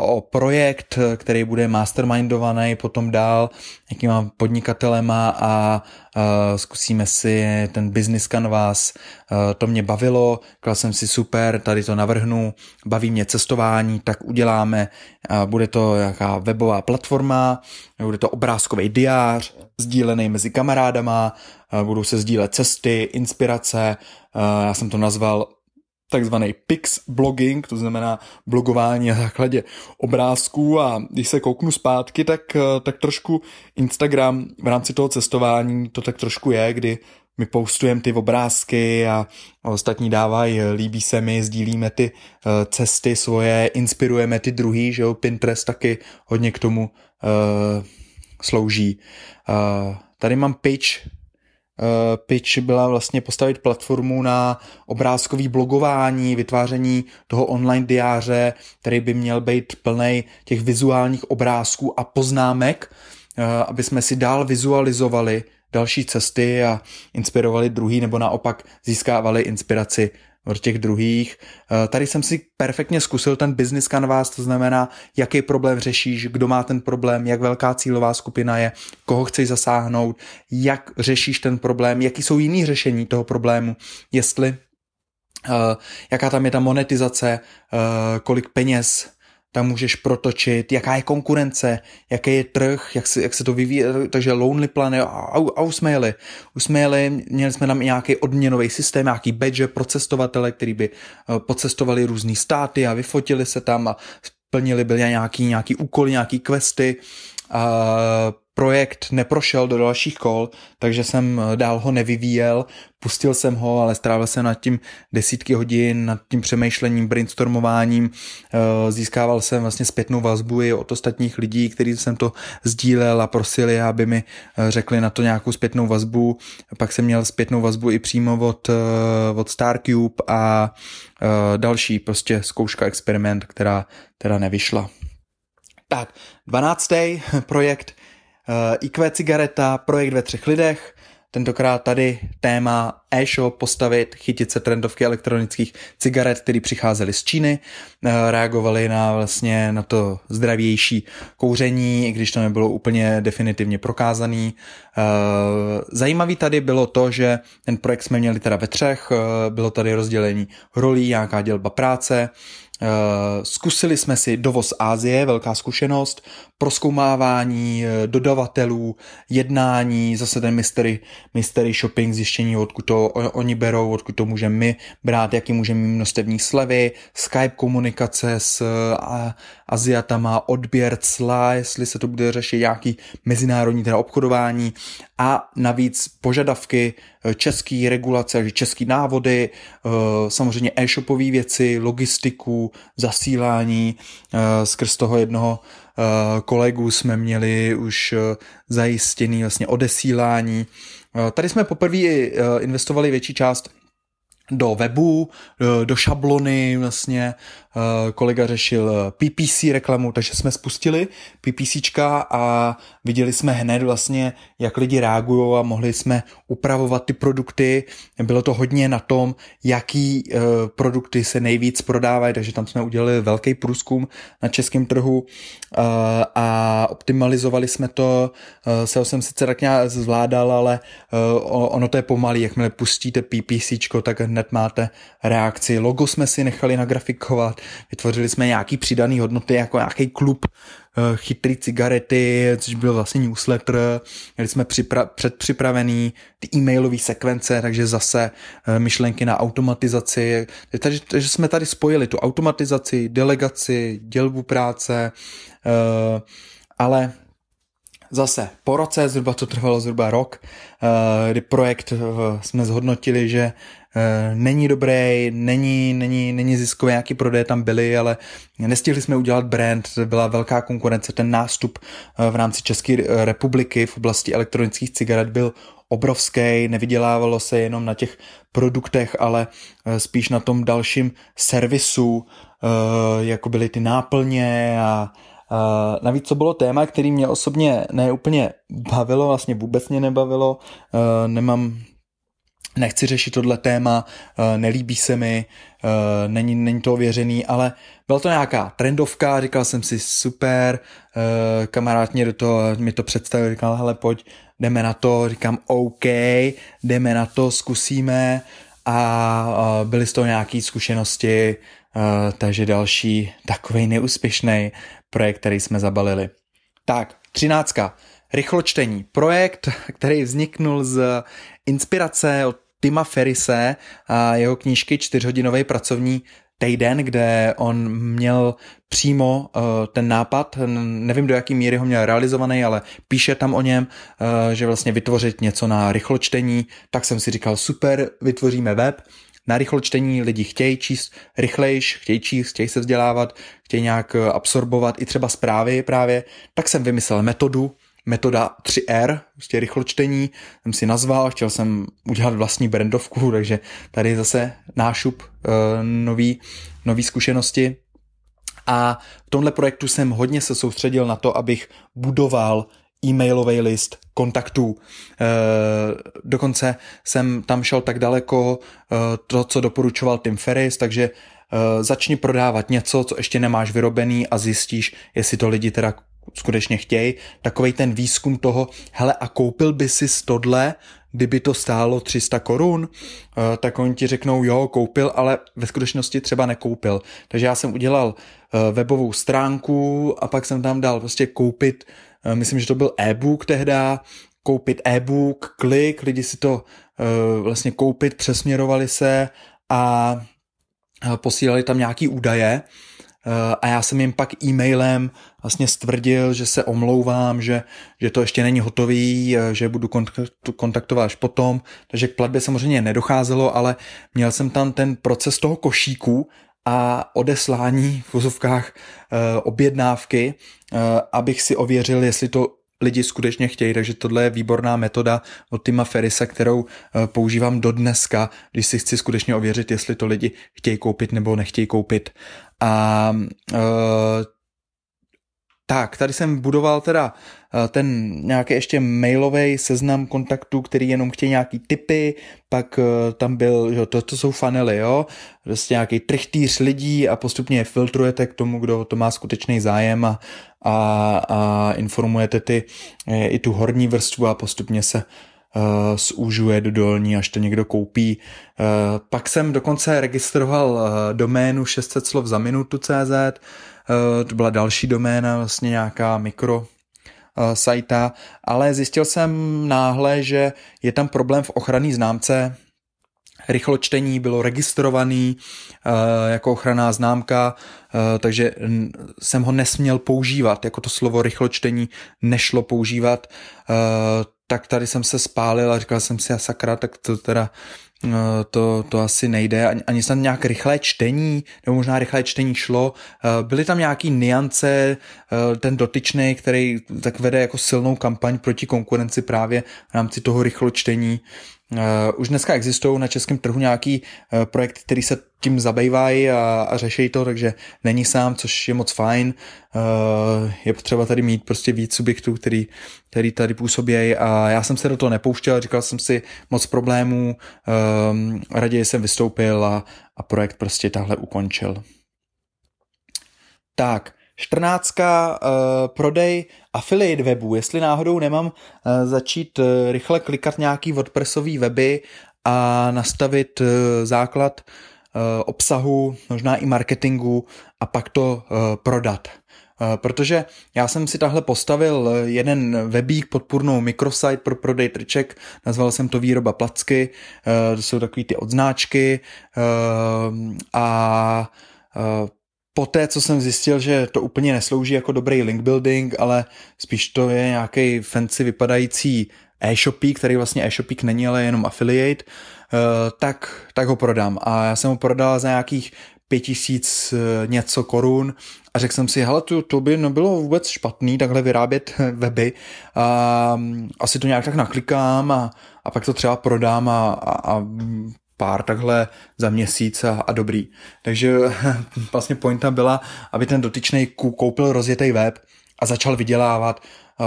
o projekt, který bude mastermindovaný potom dál nějakýma podnikatelema a zkusíme si ten business canvas, to mě bavilo, kladl jsem si super, tady to navrhnu, baví mě cestování, tak uděláme, bude to nějaká webová platforma, bude to obrázkový diář, sdílený mezi kamarádami, kamarádama, budou se sdílet cesty, inspirace, já jsem to nazval takzvaný pix blogging, to znamená blogování na základě obrázků a když se kouknu zpátky, tak, tak trošku Instagram v rámci toho cestování to tak trošku je, kdy my postujeme ty obrázky a ostatní dávají, líbí se mi, sdílíme ty eh, cesty svoje, inspirujeme ty druhý, že jo, Pinterest taky hodně k tomu uh, slouží. Uh, tady mám pitch, Uh, pitch byla vlastně postavit platformu na obrázkový blogování, vytváření toho online diáře, který by měl být plný těch vizuálních obrázků a poznámek, uh, aby jsme si dál vizualizovali další cesty a inspirovali druhý, nebo naopak získávali inspiraci od těch druhých. Eh, tady jsem si perfektně zkusil ten business canvas, to znamená, jaký problém řešíš, kdo má ten problém, jak velká cílová skupina je, koho chceš zasáhnout, jak řešíš ten problém, jaký jsou jiný řešení toho problému, jestli, uh, jaká tam je ta monetizace, uh, kolik peněz tam můžeš protočit, jaká je konkurence, jaký je trh, jak se, jak se to vyvíjí, takže Lonely Planet a, a už jsme jeli. Už jsme jeli, měli jsme tam nějaký odměnový systém, nějaký badge pro cestovatele, který by uh, pocestovali různý státy a vyfotili se tam a splnili byly nějaký, nějaký úkoly, nějaký questy. Uh, projekt neprošel do dalších kol, takže jsem eh, dál ho nevyvíjel, pustil jsem ho, ale strávil jsem nad tím desítky hodin, nad tím přemýšlením, brainstormováním, eh, získával jsem vlastně zpětnou vazbu i od ostatních lidí, který jsem to sdílel a prosili, aby mi eh, řekli na to nějakou zpětnou vazbu, pak jsem měl zpětnou vazbu i přímo od, od Starcube a další prostě zkouška, experiment, která teda nevyšla. Tak, 12. projekt IQ cigareta, projekt ve třech lidech, tentokrát tady téma e-shop postavit, chytit se trendovky elektronických cigaret, které přicházely z Číny, eh, reagovali na vlastně na to zdravější kouření, i když to nebylo úplně definitivně prokázaný. Eh, zajímavý tady bylo to, že ten projekt jsme měli teda ve třech, bylo tady rozdělení rolí, nějaká dělba práce, zkusili jsme si dovoz Ázie, velká zkušenost, proskoumávání uh, dodavatelů, jednání, zase ten mystery, mystery shopping, zjištění, odkud to oni berou, odkud to můžeme my brát, jaký můžeme mít množstevní slevy, Skype komunikace s uh, Aziatama, odběr cla, jestli se to bude řešit nějaký mezinárodní teda obchodování a navíc požadavky eh, český regulace, český návody, eh, samozřejmě e-shopové věci, logistiku, zasílání. Eh, skrz toho jednoho kolegu jsme měli už zajistěný vlastně odesílání. Tady jsme poprvé investovali větší část do webu, do šablony, vlastně Eh, kolega řešil eh, PPC reklamu, takže jsme spustili PPCčka a viděli jsme hned vlastně, jak lidi reagují a mohli jsme upravovat ty produkty. Bylo to hodně na tom, jaký eh, produkty se nejvíc prodávají, takže tam jsme udělali velký průzkum na českém trhu a optimalizovali jsme to. SEO jsem sice tak nějak zvládal, ale ono to je pomalý, jakmile pustíte PPCčko, tak hned máte reakci. Logo jsme si nechali nagrafikovat, vytvořili jsme nějaký přidaný hodnoty, jako nějaký klub uh, chytrý cigarety, což byl vlastně newsletter, měli jsme připra- předpřipravený ty e-mailové sekvence, takže zase uh, myšlenky na automatizaci, takže, takže jsme tady spojili tu automatizaci, delegaci, dělbu práce, uh, ale Zase po roce, zhruba to trvalo zhruba rok, kdy projekt jsme zhodnotili, že Eh, není dobrý, není, není, není ziskový, nějaký prodeje tam byly, ale nestihli jsme udělat brand, byla velká konkurence, ten nástup eh, v rámci České republiky v oblasti elektronických cigaret byl obrovský, nevydělávalo se jenom na těch produktech, ale eh, spíš na tom dalším servisu, jako byly ty náplně a navíc co bylo téma, který mě osobně neúplně bavilo, vlastně vůbec mě nebavilo, uh, nemám nechci řešit tohle téma, eh, nelíbí se mi, eh, není, není to ověřený, ale byla to nějaká trendovka, říkal jsem si super, eh, kamarád mě do toho, mi to představil, říkal, hele pojď, jdeme na to, říkám OK, jdeme na to, zkusíme. A byly z toho nějaké zkušenosti, takže další takový neúspěšný projekt, který jsme zabalili. Tak, třináctka. Rychločtení. Projekt, který vzniknul z inspirace od Tima Ferrise a jeho knížky Čtyřhodinový pracovní týden, kde on měl přímo uh, ten nápad, nevím do jaký míry ho měl realizovaný, ale píše tam o něm, uh, že vlastně vytvořit něco na rychločtení, tak jsem si říkal super, vytvoříme web, na rychločtení lidi chtějí číst rychlejš, chtějí číst, chtějí se vzdělávat, chtějí nějak eh, absorbovat i třeba zprávy právě, tak jsem vymyslel metodu, metoda 3R, prostě rychločtení, jsem si nazval, chtěl jsem udělat vlastní brandovku, takže tady zase nášup uh, nový, nový zkušenosti. A v tomhle projektu jsem hodně se soustředil na to, abych budoval e-mailový list kontaktů. E, dokonce jsem tam šel tak daleko, e, to, co doporučoval Tim Ferris, takže e, začni prodávat něco, co ještě nemáš vyrobený a zjistíš, jestli to lidi teda skutečně chtějí, takovej ten výzkum toho, hele a koupil by si tohle, kdyby to stálo 300 korun, tak oni ti řeknou, jo, koupil, ale ve skutečnosti třeba nekoupil. Takže já jsem udělal webovou stránku a pak jsem tam dal prostě koupit, myslím, že to byl e-book tehda, koupit e-book, klik, lidi si to vlastně koupit, přesměrovali se a posílali tam nějaký údaje. A já jsem jim pak e-mailem vlastně stvrdil, že se omlouvám, že, že to ještě není hotový, že budu kontaktovat až potom, takže k platbě samozřejmě nedocházelo, ale měl jsem tam ten proces toho košíku a odeslání v vozovkách e, objednávky, e, abych si ověřil, jestli to lidi skutečně chtějí, takže tohle je výborná metoda od Tima Ferisa, kterou e, používám do dneska, když si chci skutečně ověřit, jestli to lidi chtějí koupit nebo nechtějí koupit. A tak, tady jsem budoval teda uh, ten nějaký ještě mailový seznam kontaktů, který jenom chtějí nějaký typy, pak uh, tam byl, jo, to, to jsou funnely, jo, prostě nějaký trichtýř lidí a postupně je filtrujete k tomu, kdo to má skutečný zájem a, a, a informujete ty, i tu horní vrstvu a postupně se uh, zúžuje do dolní, až to někdo koupí. Uh, pak jsem dokonce registroval uh, doménu 600 slov za minutu CZ, uh, to byla další doména, vlastně nějaká mikro sajta, ale zjistil jsem náhle, že je tam problém v ochranné známce, rychločtení bylo registrovaný uh, jako ochranná známka, takže jsem ho nesměl používat, jako to slovo rychločtení nešlo používat. Tak tady jsem se spálil a říkal jsem si, a sakra, tak to teda no, to, to asi nejde, ani, ani snad nějak rychlé čtení, nebo možná rychlé čtení šlo. Eh, byly tam nějaký niance, eh, ten dotyčný, který tak vede jako silnou kampaň proti konkurenci právě v rámci toho rychločtení. Uh, už dneska existují na českém trhu nějaký projekt, který se tím zabývají a, a řeší to, takže není sám, což je moc fajn. Uh, je potřeba tady mít prostě víc subjektů, který, který tady působí a já jsem se do toho nepouštěl, říkal jsem si moc problémů, uh, raději jsem vystoupil a, a projekt prostě tahle ukončil. Tak, 14. Uh, prodej affiliate webů, jestli náhodou nemám uh, začít uh, rychle klikat nějaký WordPressový weby a nastavit uh, základ uh, obsahu, možná i marketingu a pak to uh, prodat. Uh, protože já jsem si tahle postavil jeden webík, podpůrnou mikrosite pro prodej triček, nazval jsem to výroba placky, uh, to jsou takový ty odznáčky uh, a poté, co jsem zjistil, že to úplně neslouží jako dobrý link building, ale spíš to je nějaký fancy vypadající e-shopík, který vlastně e-shopík není, ale jenom affiliate, eh, tak, tak ho prodám. A já jsem ho prodal za nějakých pět tisíc eh, něco korun a řekl jsem si, hele, to, to by nebylo vůbec špatný takhle vyrábět weby. A, mm, asi to nějak tak naklikám a, a pak to třeba prodám a, a, a pár takhle za měsíc a, a dobrý. Takže vlastně pointa byla, aby ten dotyčný koupil rozjetý web a začal vydělávat.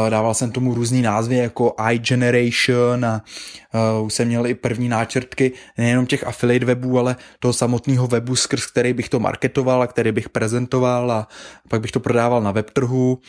Dával jsem tomu různý názvy jako iGeneration a uh, už jsem měl i první náčrtky nejenom těch affiliate webů, ale toho samotného webu, skrz který bych to marketoval a který bych prezentoval a pak bych to prodával na webtrhu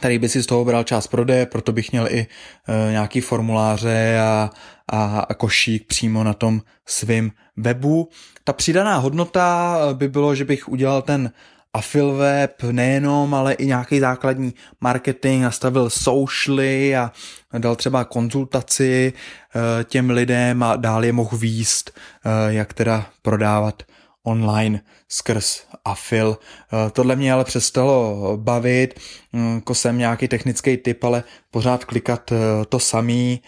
tady by si z toho bral část prodeje, proto bych měl i e, nějaký formuláře a, a, a košík přímo na tom svém webu. Ta přidaná hodnota by bylo, že bych udělal ten afil web nejenom, ale i nějaký základní marketing, nastavil socially a dal třeba konzultaci eh, těm lidem a dál je mohl výst, eh, jak teda prodávat online skrz afil. Eh, tohle mě ale přestalo bavit, hm, jako jsem nějaký technický typ, ale pořád klikat to samý,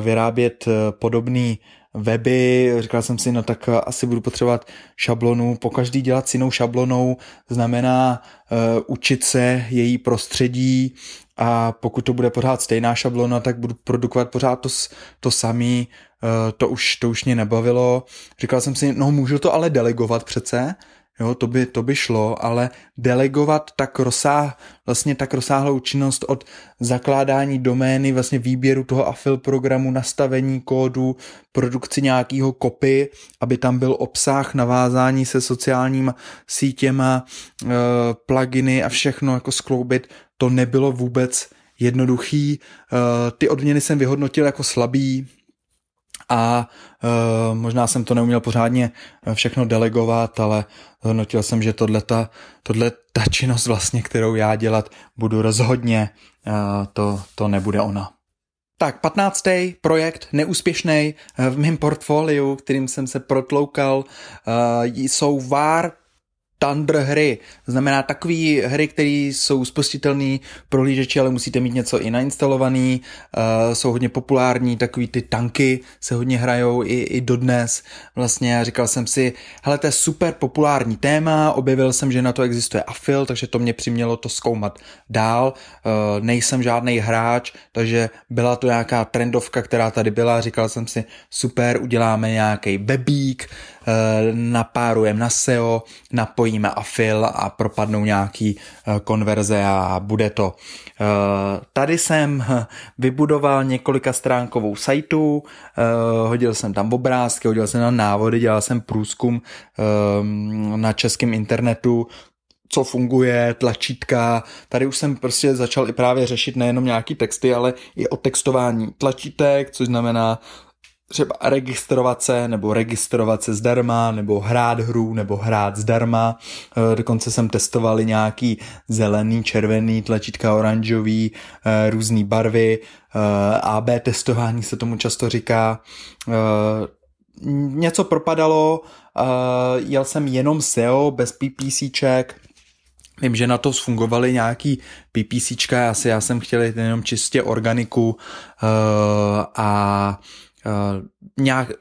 vyrábět podobný weby, říkal jsem si, no tak asi budu potřebovat šablonu, po každý dělat s jinou šablonou znamená uh, učit se její prostředí a pokud to bude pořád stejná šablona, tak budu produkovat pořád to, to samý, uh, to už, to už mě nebavilo. Říkal jsem si, no můžu to ale delegovat přece, Jo, to by, to by šlo, ale delegovat tak rozsáh, vlastně tak rozsáhlou činnost od zakládání domény, vlastně výběru toho afil programu, nastavení kódu, produkci nějakého kopy, aby tam byl obsah, navázání se sociálníma sítěma, e, pluginy a všechno jako skloubit, to nebylo vůbec jednoduchý. E, ty odměny jsem vyhodnotil jako slabý, a uh, možná jsem to neuměl pořádně všechno delegovat, ale hodnotil jsem, že tohle ta, tohle ta činnost vlastně, kterou já dělat budu rozhodně, uh, to, to nebude ona. Tak, 15. projekt, neúspěšný v mém portfoliu, kterým jsem se protloukal, jsou VAR Thunder hry. Znamená takové hry, které jsou spustitelné pro hlížeči, ale musíte mít něco i nainstalovaný. Uh, jsou hodně populární, takový ty tanky se hodně hrajou i, i dodnes. Vlastně říkal jsem si, hele, to je super populární téma, objevil jsem, že na to existuje afil, takže to mě přimělo to zkoumat dál. Uh, nejsem žádný hráč, takže byla to nějaká trendovka, která tady byla. Říkal jsem si, super, uděláme nějaký webík, napárujeme na SEO, napojíme afil a propadnou nějaký eh, konverze a bude to. Eh, tady jsem vybudoval několika stránkovou sajtu, eh, hodil jsem tam obrázky, hodil jsem tam návody, dělal jsem průzkum na českém internetu, co funguje, tlačítka. Tady už jsem prostě začal i právě řešit nejenom nějaký texty, ale i o textování tlačítek, což znamená třeba registrovat se, nebo registrovat se zdarma, nebo hrát hru, nebo hrát zdarma. Eh, dokonce jsem testoval nějaký zelený, červený, tlačítka oranžový, eh, různé barvy. Eh, AB testování se tomu často říká. Něco propadalo, jel jsem jenom SEO, bez PPCček, Vím, že na to fungovaly nějaký PPCčka, asi já jsem chtěl jenom čistě organiku uh, a nějak,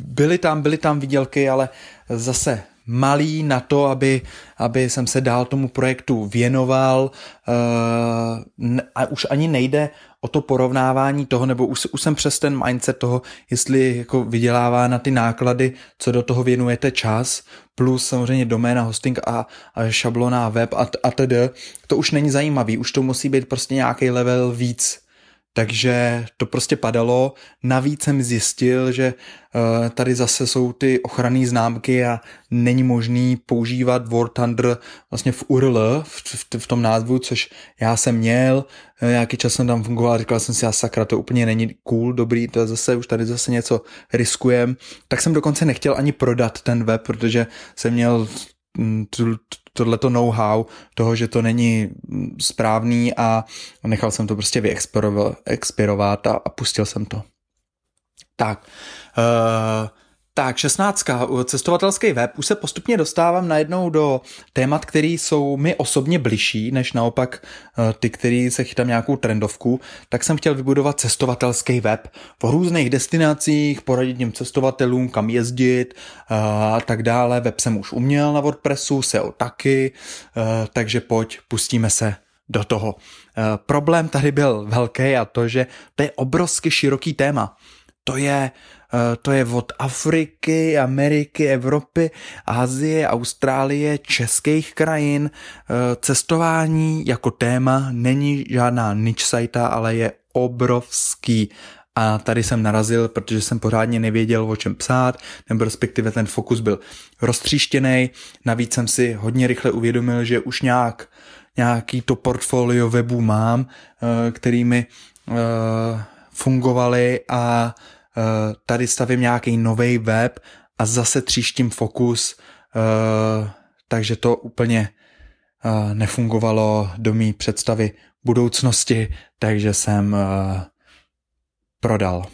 byly tam, byly tam výdělky, ale zase malý na to, aby, aby jsem se dál tomu projektu věnoval uh, a už ani nejde o to porovnávání toho, nebo už, už jsem přes ten mindset toho, jestli jako vydělává na ty náklady, co do toho věnujete čas, plus samozřejmě doména, hosting a, a šablona, web a, a td. To už není zajímavý, už to musí být prostě nějaký level víc takže to prostě padalo. Navíc jsem zjistil, že uh, tady zase jsou ty ochranné známky a není možný používat War Thunder vlastně v URL, v, v, v tom názvu, což já jsem měl. Uh, nějaký čas jsem tam fungoval, říkal jsem si, a sakra, to úplně není cool, dobrý, to zase, už tady zase něco riskujem. Tak jsem dokonce nechtěl ani prodat ten web, protože jsem měl tu, tohleto know-how toho, že to není správný a nechal jsem to prostě vyexpirovat a, a pustil jsem to. Tak, uh, tak, 16. Cestovatelský web. Už se postupně dostávám najednou do témat, které jsou mi osobně bližší, než naopak eh, ty, který se chytám nějakou trendovku. Tak jsem chtěl vybudovat cestovatelský web v různých destinacích, poradit těm cestovatelům, kam jezdit eh, a tak dále. Web jsem už uměl na WordPressu, SEO taky, eh, takže pojď, pustíme se do toho. Problém tady byl velký a to, že to je obrovsky široký téma. To je Eh, to je od Afriky, Ameriky, Evropy, Asie, Austrálie, českých krajin. Eh, cestování jako téma není žádná niche sajta, ale je obrovský. A tady jsem narazil, protože jsem pořádně nevěděl, o čem psát, nebo respektive ten fokus byl roztříštěný. Navíc jsem si hodně rychle uvědomil, že už nějak, nějaký to portfolio webů mám, eh, kterými fungovaly a Eh, tady stavím nějaký nový web a zase tříštím fokus, uh, takže to úplně nefungovalo do mý představy budoucnosti, takže jsem prodal.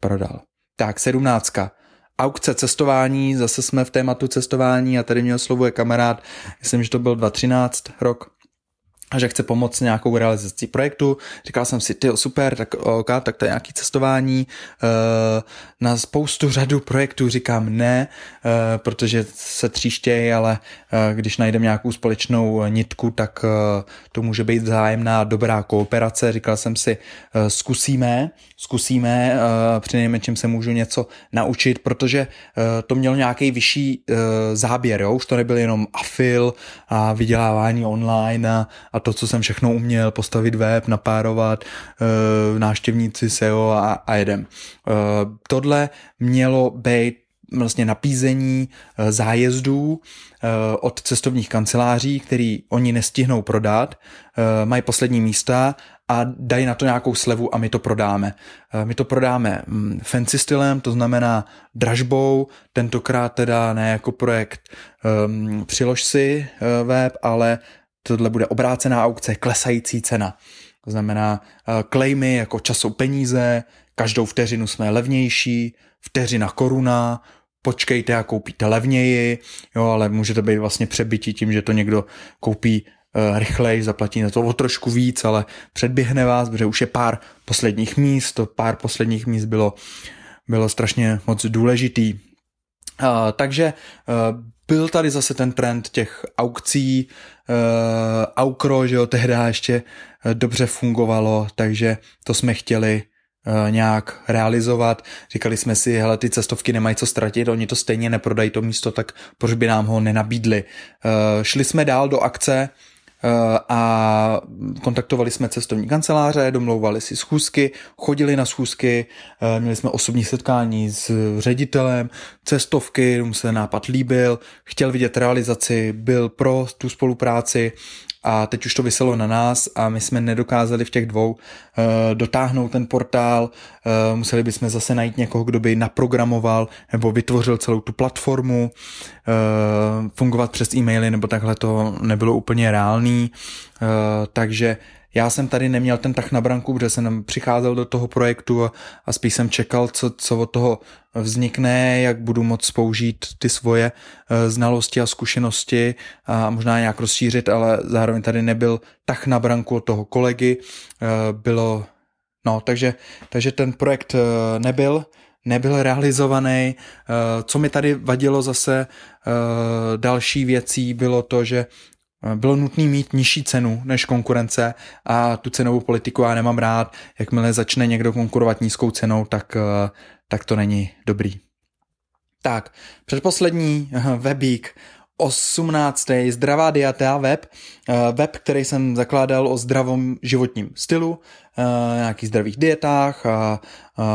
Prodal. Tak, sedmnáctka. Aukce cestování, zase jsme v tématu cestování a tady mě oslovuje kamarád, myslím, že to byl 2013 rok, a že chce pomoct nějakou realizací projektu. Říkal jsem si, ty super, tak ok, tak to je nějaký cestování. Eh, na spoustu řadu projektů říkám ne, eh, protože se tříštějí, ale eh, když najdeme nějakou společnou nitku, tak to může být zájemná dobrá kooperace. Říkal jsem si, zkusíme, zkusíme, přinejmenším se můžu něco naučit, protože to mělo nějaký vyšší záběr, jo? už to nebyl jenom afil a vydělávání online a, a to, co jsem všechno uměl, postavit web, napárovat, e, návštěvníci SEO a, a jedem. E, tohle mělo být vlastně napízení e, zájezdů od cestovních kanceláří, který oni nestihnou prodat, mají poslední místa a dají na to nějakou slevu a my to prodáme. My to prodáme mm, fancy stylem, to znamená dražbou, tentokrát teda ne jako projekt um, přilož si web, ale tohle bude obrácená aukce, klesající cena. To znamená, klejmy eh, jako čas jsou peníze, každou vteřinu jsme levnější, vteřina koruna, počkejte a koupíte levněji, jo, ale můžete být vlastně přebytí tím, že to někdo koupí uh, rychleji, zaplatí na to o trošku víc, ale předběhne vás, protože už je pár posledních míst, to pár posledních míst bylo, bylo strašně moc důležitý. Uh, takže byl tady zase ten trend těch aukcí, uh, aukro, že jo, tehdy ještě uh, dobře fungovalo, takže to jsme chtěli uh, nějak realizovat. Říkali jsme si, hele, ty cestovky nemají co ztratit, oni to stejně neprodají to místo, tak proč by nám ho nenabídli. Uh, šli jsme dál do akce, Eh, a kontaktovali jsme cestovní kanceláře, domlouvali si schůzky, chodili na schůzky, eh, měli jsme osobní setkání s ředitelem, cestovky, mu se nápad líbil, chtěl vidět realizaci, byl pro tu spolupráci a teď už to vyselo na nás a my jsme nedokázali v těch dvou uh, dotáhnout ten portál, uh, museli bychom zase najít někoho, kdo by naprogramoval nebo vytvořil celou tu platformu, uh, fungovat přes e-maily nebo takhle to nebylo úplně reálný, takže já jsem tady neměl ten tah na branku, protože jsem přicházel do toho projektu a, spíš jsem čekal, co, co od toho vznikne, jak budu moct použít ty svoje uh, znalosti a zkušenosti a možná nějak rozšířit, ale zároveň tady nebyl tah na branku od toho kolegy. Uh, bylo, no, takže, takže ten projekt uh, nebyl, nebyl realizovaný. Co mi tady vadilo zase další věcí bylo to, že bylo nutné mít nižší cenu než konkurence a tu cenovou politiku já nemám rád. Jakmile začne někdo konkurovat nízkou cenou, tak, eh, tak to není dobrý. Tak, předposlední eh, webík 18. Zdravá dieta web, eh, web, který jsem zakládal o zdravom životním stylu, nějakých zdravých dietách a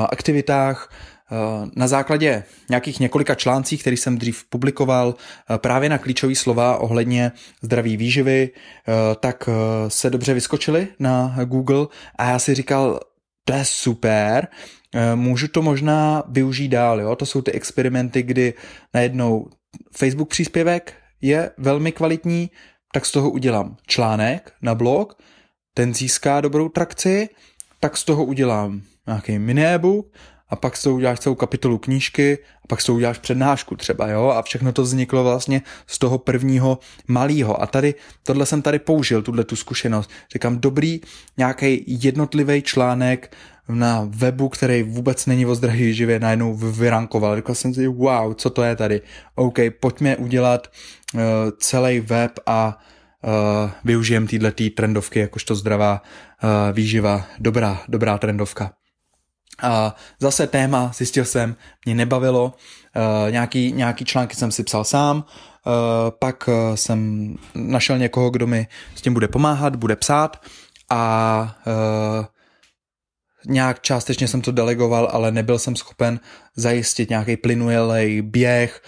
aktivitách, Eh, na základě nějakých několika článcích, který jsem dřív publikoval eh, právě na klíčové slova ohledně zdraví výživy, eh, tak se dobře vyskočili na Google a já si říkal, to je super, můžu to možná využít dál, jo? to jsou ty experimenty, kdy najednou Facebook příspěvek je velmi kvalitní, tak z toho udělám článek na blog, ten získá dobrou trakci, tak z toho udělám nějaký mini a pak s tou uděláš celou kapitolu knížky a pak s tou uděláš přednášku třeba, jo, a všechno to vzniklo vlastně z toho prvního malého. A tady, tohle jsem tady použil, tuhle tu zkušenost. Říkám, dobrý nějaký jednotlivý článek na webu, který vůbec není o zdraví živě, najednou vyrankoval. Říkal jsem si, wow, co to je tady? OK, pojďme udělat uh, celý web a uh, využijem této trendovky jakožto zdravá uh, výživa. Dobrá, dobrá trendovka. A zase téma, zjistil jsem, mě nebavilo, uh, nějaký, nějaký články jsem si psal sám, uh, pak uh, jsem našel někoho, kdo mi s tím bude pomáhat, bude psát. A nějak částečně jsem to delegoval, ale nebyl jsem schopen zajistit nějaký plynulý běh,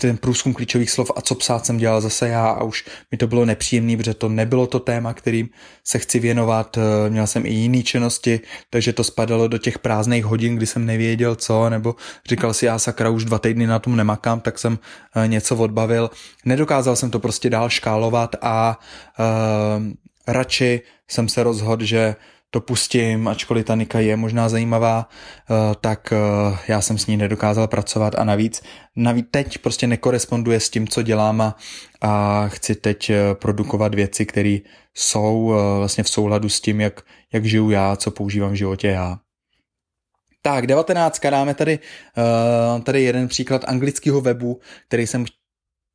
ten průzkum klíčových slov a co psát jsem dělal zase já a už mi to bylo nepříjemné, protože to nebylo to téma, kterým se chci věnovat. Měl jsem i jiné činnosti, takže to spadalo do těch prázdných hodin, kdy jsem nevěděl co, nebo říkal si já sakra už dva týdny na tom nemakám, tak jsem něco odbavil. Nedokázal jsem to prostě dál škálovat a uh, radši jsem se rozhodl, že to pustím, ačkoliv ta Nika je možná zajímavá, eh, tak eh, já jsem s ní nedokázal pracovat a navíc, navíc teď prostě nekoresponduje s tím, co dělám a, chci teď eh, produkovat věci, které jsou vlastně v souladu s tím, jak, jak žiju já, co používám v životě já. Tak, 19. dáme tady, tady jeden příklad anglického webu, který jsem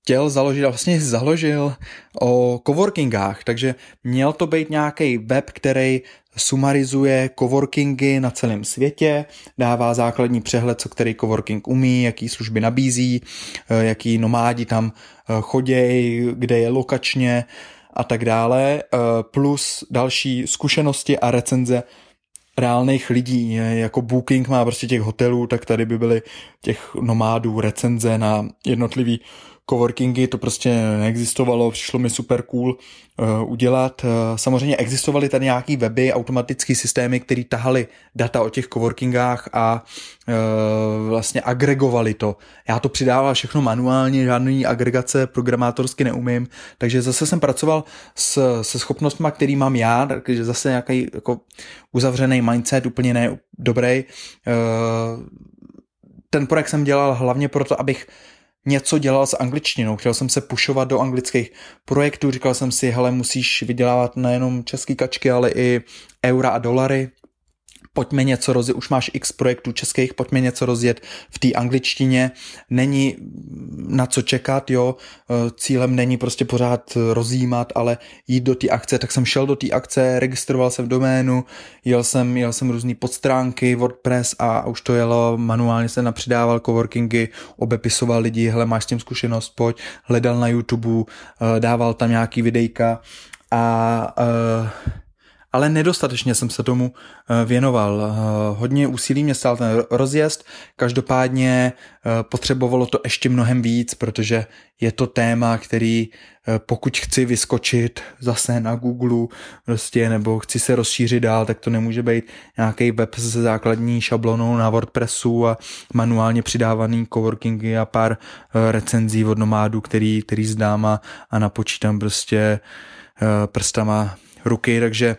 chtěl založit a vlastně založil o coworkingách, takže měl to být nějaký web, který sumarizuje coworkingy na celém světě, dává základní přehled, co který coworking umí, jaký služby nabízí, eh, jaký nomádi tam eh, chodějí, kde je lokačně a tak dále, eh, plus další zkušenosti a recenze reálných lidí, jako Booking má prostě těch hotelů, tak tady by byly těch nomádů recenze na jednotlivý coworkingy, to prostě neexistovalo, přišlo mi super cool uh, udělat. Uh, samozřejmě existovaly tady nějaký weby, automatické systémy, které tahali data o těch coworkingách a uh, vlastně agregovali to. Já to přidával všechno manuálně, žádný agregace programátorsky neumím, takže zase jsem pracoval s, se schopnostmi, který mám já, takže zase nějaký jako uzavřený mindset, úplně ne dobrý. Uh, ten projekt jsem dělal hlavně proto, abych něco dělal s angličtinou, chtěl jsem se pušovat do anglických projektů, říkal jsem si, hele, musíš vydělávat nejenom český kačky, ale i eura a dolary, pojďme něco rozjet, už máš x projektů českých, pojďme něco rozjet v té angličtině, není na co čekat, jo, e, cílem není prostě pořád rozjímat, ale jít do té akce, tak jsem šel do té akce, registroval jsem doménu, jel jsem, jel jsem různý podstránky, WordPress a už to jelo, manuálně jsem napřidával coworkingy, obepisoval lidi, hele, máš s tím zkušenost, pojď, hledal na YouTube, e, dával tam nějaký videjka a uh, ale nedostatečně jsem se tomu eh, věnoval. Eh, hodně úsilí mě stál ten rozjezd, každopádně eh, potřebovalo to ještě mnohem víc, protože je to téma, který pokud chci vyskočit zase na Google prostě, nebo chci se rozšířit dál, tak to nemůže být nějaký web se základní šablonou na WordPressu a manuálně přidávaný coworkingy a pár recenzí od nomádu, který, který zdám a, a napočítám prostě prstama ruky, takže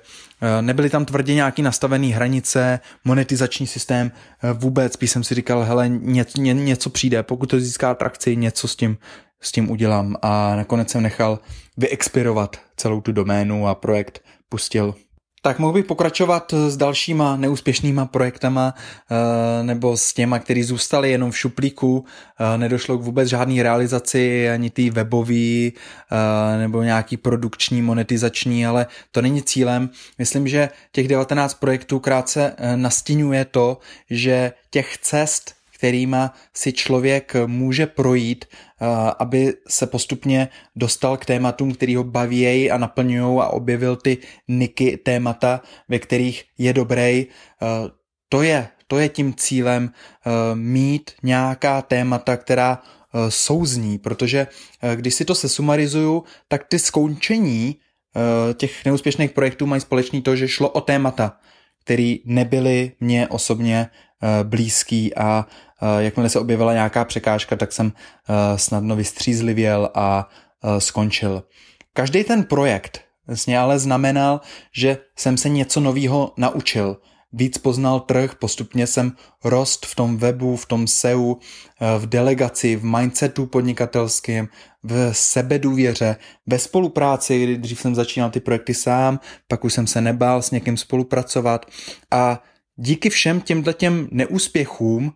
nebyly tam tvrdě nějaký nastavený hranice, monetizační systém, eh, vůbec spíš jsem si říkal, hele, něco, ně, něco přijde, pokud to získá atrakci, něco s tím, s tím udělám. A nakonec jsem nechal vyexpirovat celou tu doménu a projekt pustil tak mohl bych pokračovat s dalšíma neúspěšnýma projektama eh, nebo s těma, který zůstali jenom v šuplíku, eh, nedošlo k vůbec žádný realizaci, ani ty webový eh, nebo nějaký produkční, monetizační, ale to není cílem. Myslím, že těch 19 projektů krátce nastínuje to, že těch cest kterýma si člověk může projít, eh, aby se postupně dostal k tématům, který ho baví a naplňují a objevil ty niky témata, ve kterých je dobrý. Eh, to je, to je tím cílem eh, mít nějaká témata, která souzní, protože když si to sesumarizuju, tak ty skončení těch neúspěšných projektů mají společný to, že šlo o témata, které nebyly mě osobně blízký a Eh, jakmile se objevila nějaká překážka, tak jsem eh, snadno vystřízlivěl a eh, skončil. Každý ten projekt vlastně ale znamenal, že jsem se něco nového naučil. Víc poznal trh, postupně jsem rost v tom webu, v tom SEO, v delegaci, v mindsetu podnikatelském, v sebedůvěře, ve spolupráci, dřív jsem začínal ty projekty sám, pak už jsem se nebál s někým spolupracovat a díky všem těmhle těm neúspěchům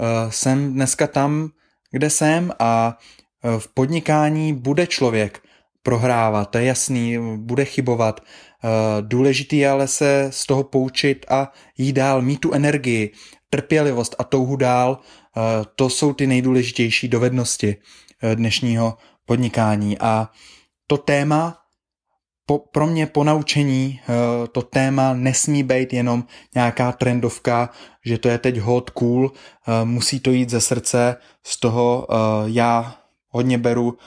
Eh, jsem dneska tam, kde jsem a eh, v podnikání bude člověk prohrávat, to je jasný, bude chybovat. Eh, důležitý je ale se z toho poučit a jít dál, mít tu energii, trpělivost a touhu dál, to jsou ty nejdůležitější dovednosti dnešního podnikání. A to téma po, pro mě po naučení to téma nesmí být jenom nějaká trendovka, že to je teď hot, cool, musí to jít ze srdce, z toho já hodně beru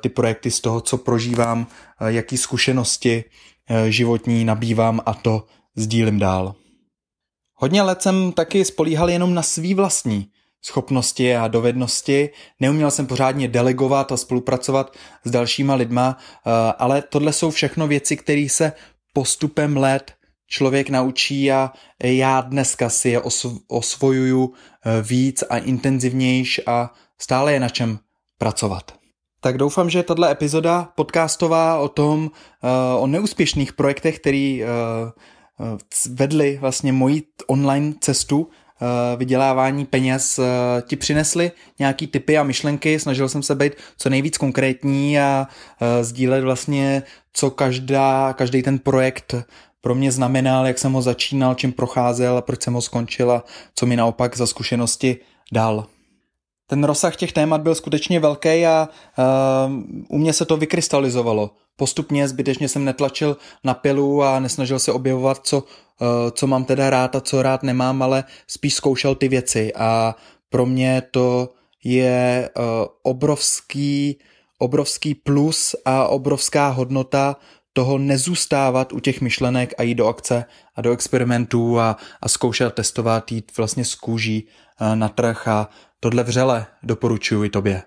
ty projekty z toho, co prožívám, jaký zkušenosti životní nabývám a to sdílím dál. Hodně let jsem taky spolíhal jenom na svý vlastní schopnosti a dovednosti. Neuměl jsem pořádně delegovat a spolupracovat s dalšíma lidma, eh, ale tohle jsou všechno věci, které se postupem let člověk naučí a já dneska si je osvojuju eh, víc a intenzivnějš a stále je na čem pracovat. Tak doufám, že tato epizoda podcastová o tom, eh, o neúspěšných projektech, který vedli vlastně moji online cestu Eh, vydělávání peněz eh, ti přinesly nějaký typy a myšlenky, snažil jsem se být co nejvíc konkrétní a eh, sdílet vlastně, co každá, každý ten projekt pro mě znamenal, jak jsem ho začínal, čím procházel a proč jsem ho skončil a co mi naopak za zkušenosti dal. Ten rozsah těch témat byl skutečně velký a uh, u mě se to vykrystalizovalo. Postupně zbytečně jsem netlačil na pilu a nesnažil se objevovat, co Eh, co mám teda rád a co rád nemám, ale spíš zkoušel ty věci a pro mě to je eh, obrovský, obrovský plus a obrovská hodnota toho nezůstávat u těch myšlenek a jít do akce a do experimentů a, a zkoušet testovat, jít vlastně z kůží eh, na trh a tohle vřele doporučuji tobě.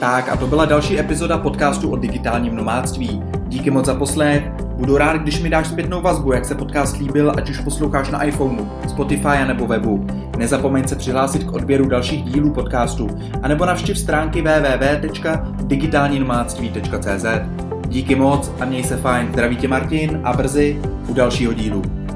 Tak a to byla další epizoda podcastu o digitálním nomádství. Díky moc za poslech, budu rád, když mi dáš zpětnou vazbu, jak se podcast líbil, ať už posloucháš na iPhoneu, Spotify nebo webu. Nezapomeň se přihlásit k odběru dalších dílů podcastu, anebo navštiv stránky www.digitálninomádství.cz. Díky moc a měj se fajn. Zdraví tě Martin a brzy u dalšího dílu.